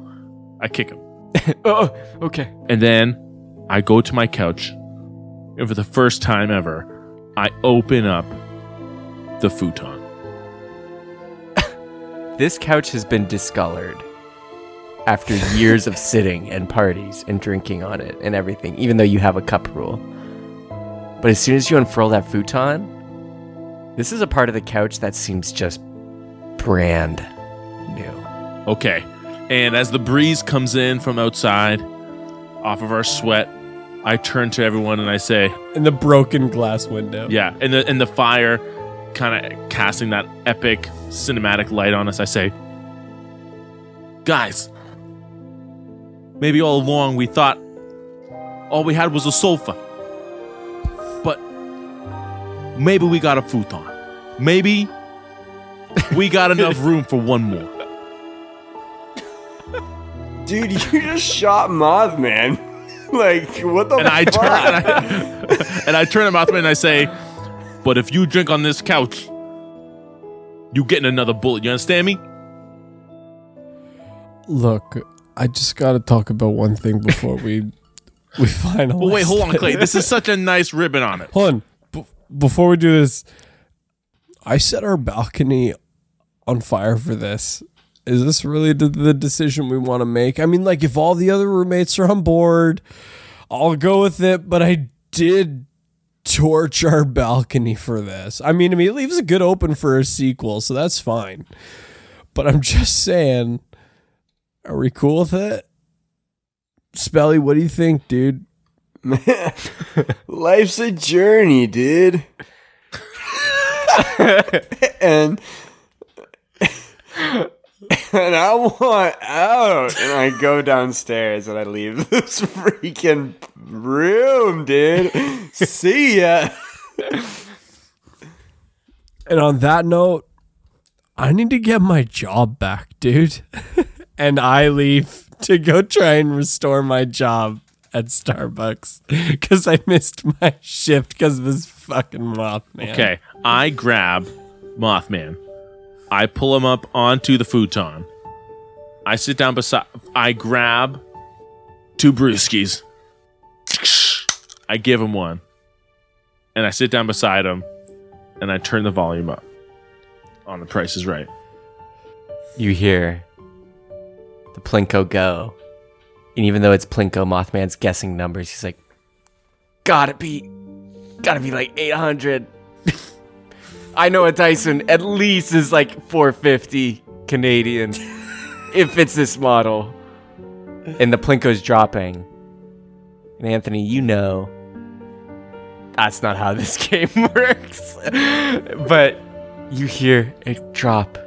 I kick him, Oh, okay. and then I go to my couch, and for the first time ever, I open up the futon. This couch has been discolored after years of sitting and parties and drinking on it and everything, even though you have a cup rule. But as soon as you unfurl that futon, this is a part of the couch that seems just brand new. Okay. And as the breeze comes in from outside, off of our sweat, I turn to everyone and I say, In the broken glass window. yeah, and the and the fire kind of casting that epic cinematic light on us, I say, guys, maybe all along we thought all we had was a sofa. But maybe we got a futon. Maybe we got enough room for one more. Dude, you just shot Mothman. like, what the and I turn and I, and I turn to Mothman and I say, "But if you drink on this couch, you getting another bullet. You understand me?" Look, I just got to talk about one thing before we we finalize. Well, wait, hold on. Clay. This is such a nice ribbon on it. Hold on. B- before we do this, I set our balcony on fire for this. Is this really the, the decision we want to make? I mean, like, if all the other roommates are on board, I'll go with it. But I did torch our balcony for this. I mean, I mean, it leaves a good open for a sequel, so that's fine. But I'm just saying, are we cool with it? Spelly, what do you think, dude? Man, life's a journey, dude. and and I want out. And I go downstairs and I leave this freaking room, dude. See ya. And on that note, I need to get my job back, dude. and I leave to go try and restore my job at Starbucks because I missed my shift because of this fucking Mothman. Okay, I grab Mothman. I pull him up onto the futon. I sit down beside. I grab two brewskis. I give him one, and I sit down beside him, and I turn the volume up. On the Price is Right. You hear the Plinko go. And even though it's Plinko, Mothman's guessing numbers. He's like, gotta be, gotta be like 800. I know a Dyson at least is like 450 Canadian if it's this model. And the Plinko's dropping. And Anthony, you know that's not how this game works. but you hear it drop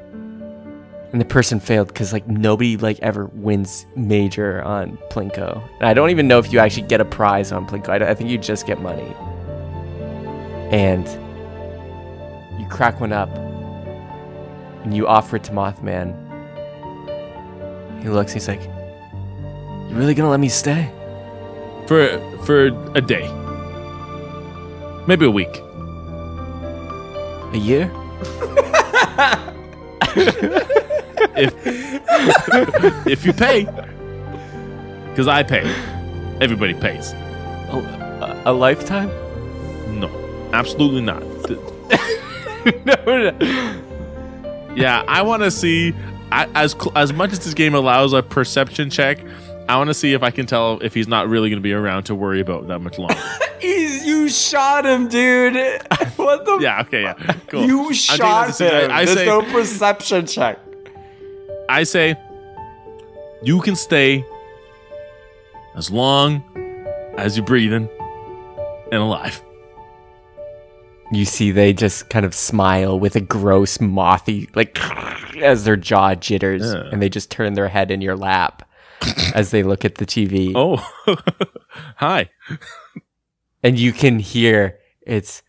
and the person failed because like nobody like ever wins major on plinko and i don't even know if you actually get a prize on plinko i, I think you just get money and you crack one up and you offer it to mothman he looks he's like you really gonna let me stay For for a day. Maybe a week. a year If if you pay. Because I pay. Everybody pays. a, a, a lifetime No. Absolutely not. no, no. Yeah, I want to see I, as cl- as much as this game allows a perception check. I want to see if I can tell if he's not really going to be around to worry about that much longer. He's you shot him, dude. what the? yeah. Okay. Yeah. Cool. You shot him. I, I There's say. no perception check. I say. You can stay as long as you're breathing and alive. You see they just kind of smile with a gross mothy like as their jaw jitters Yeah. and they just turn their head in your lap as they look at the TV Oh, hi. and you can hear it's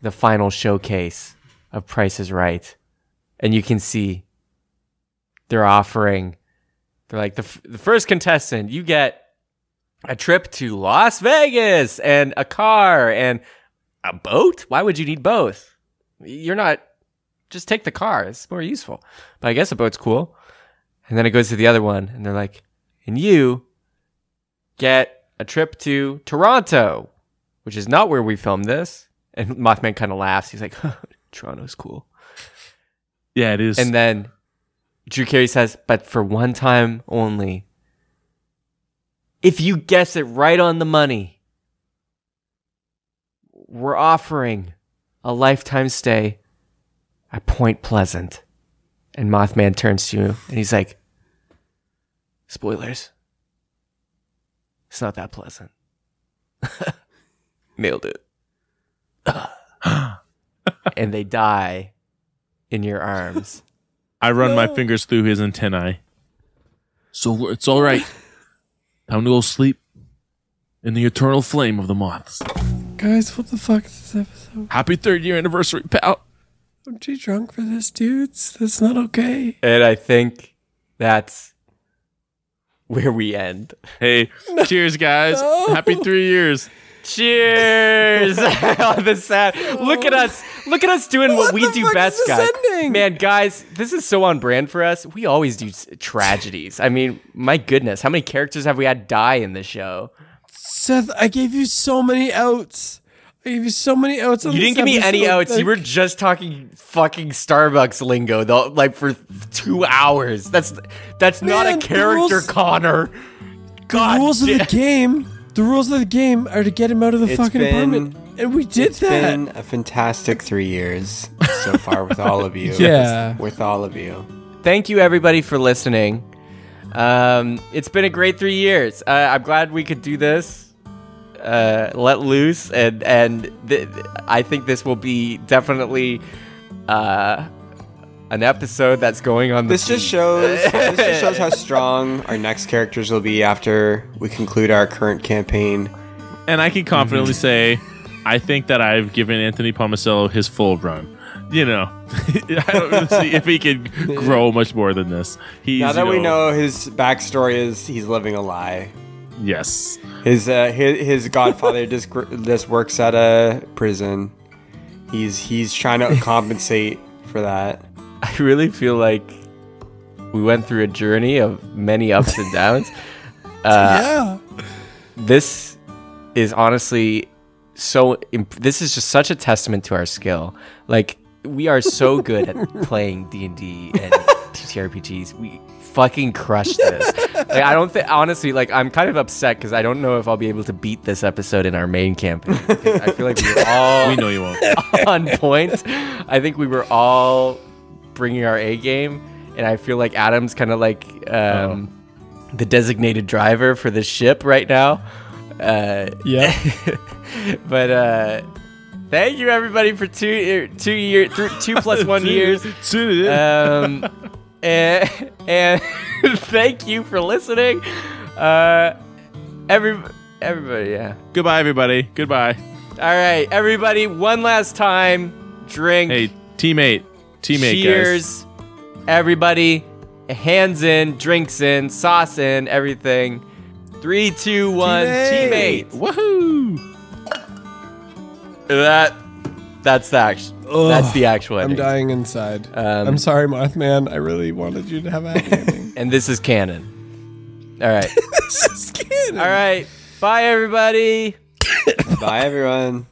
the final showcase of Price is Right and you can see they're offering they're like the, f- the first contestant you get a trip to Las Vegas and a car and a boat? Why would you need both? You're not just take the car. It's more useful. But I guess a boat's cool. And then it goes to the other one and they're like and you get a trip to Toronto which is not where we filmed this. And Mothman kind of laughs. He's like Toronto's cool. Yeah, it is. and then Drew Carey says, but for one time only. If you guess it right on the money, we're offering a lifetime stay at Point Pleasant. And Mothman turns to you and he's like, spoilers. It's not that pleasant. Nailed it. and they die in your arms. I run my fingers through his antennae. So it's all right. Time to go sleep in the eternal flame of the moths. Guys, what the fuck is this episode? Happy third year anniversary, pal. I'm too drunk for this, dudes. That's not okay. And I think that's where we end. Hey, cheers, guys. Happy three years. Cheers! On the sad. Look at us. Look at us doing what, What we the do fuck best, is guys. ending? Man, guys, this is so on brand for us. We always do tragedies. I mean, my goodness, how many characters have we had die in the show? Seth, I gave you so many outs. I gave you so many outs. On You didn't give me any episode, outs. You were just talking fucking Starbucks lingo, though, like for two hours. That's that's not Man, a the character, rules- Connor. The God, rules of the game. The rules of the game are to get him out of the It's fucking been- apartment, and we did It's that. been a fantastic three years so far with all of you. Yeah. With all of you. thank you everybody for listening. Um, it's been a great three years. Uh, I'm glad we could do this, uh, let loose, and and th- I think this will be definitely uh, an episode that's going on the. This just shows this just shows how strong our next characters will be after we conclude our current campaign. And I can confidently say, I think that I've given Anthony Pomicello his full run. You know, I don't really see if he can grow much more than this. He's, Now that you we know his backstory is he's living a lie. yes, His uh, his, his godfather just gr- just works at a prison. He's he's trying to compensate for that. I really feel like we went through a journey of many ups and downs. Uh, yeah. this is honestly so imp- this is just such a testament to our skill like we are so good at playing d&d and ttrpgs we fucking crushed this. Like i don't think honestly like i'm kind of upset because i don't know if i'll be able to beat this episode in our main campaign. I feel like we were all We know you won't. on point. I think we were all bringing our a game and i feel like adam's kind of like um, the designated driver for the ship right now. Uh, Yeah. but uh thank you everybody for two two year th- two plus one years um and and thank you for listening uh every everybody yeah Goodbye, everybody. Goodbye. all right everybody one last time drink Hey, teammate. Teammate, guys. cheers everybody hands in drinks in sauce in everything three two one Teammate. teammate. Woohoo! That that's the actual. Ugh, that's the actual ending. I'm dying inside. Um, I'm sorry, Mothman. I really wanted you to have a happy ending. And this is canon. All right. this is canon. All right. Bye, everybody. Bye, everyone.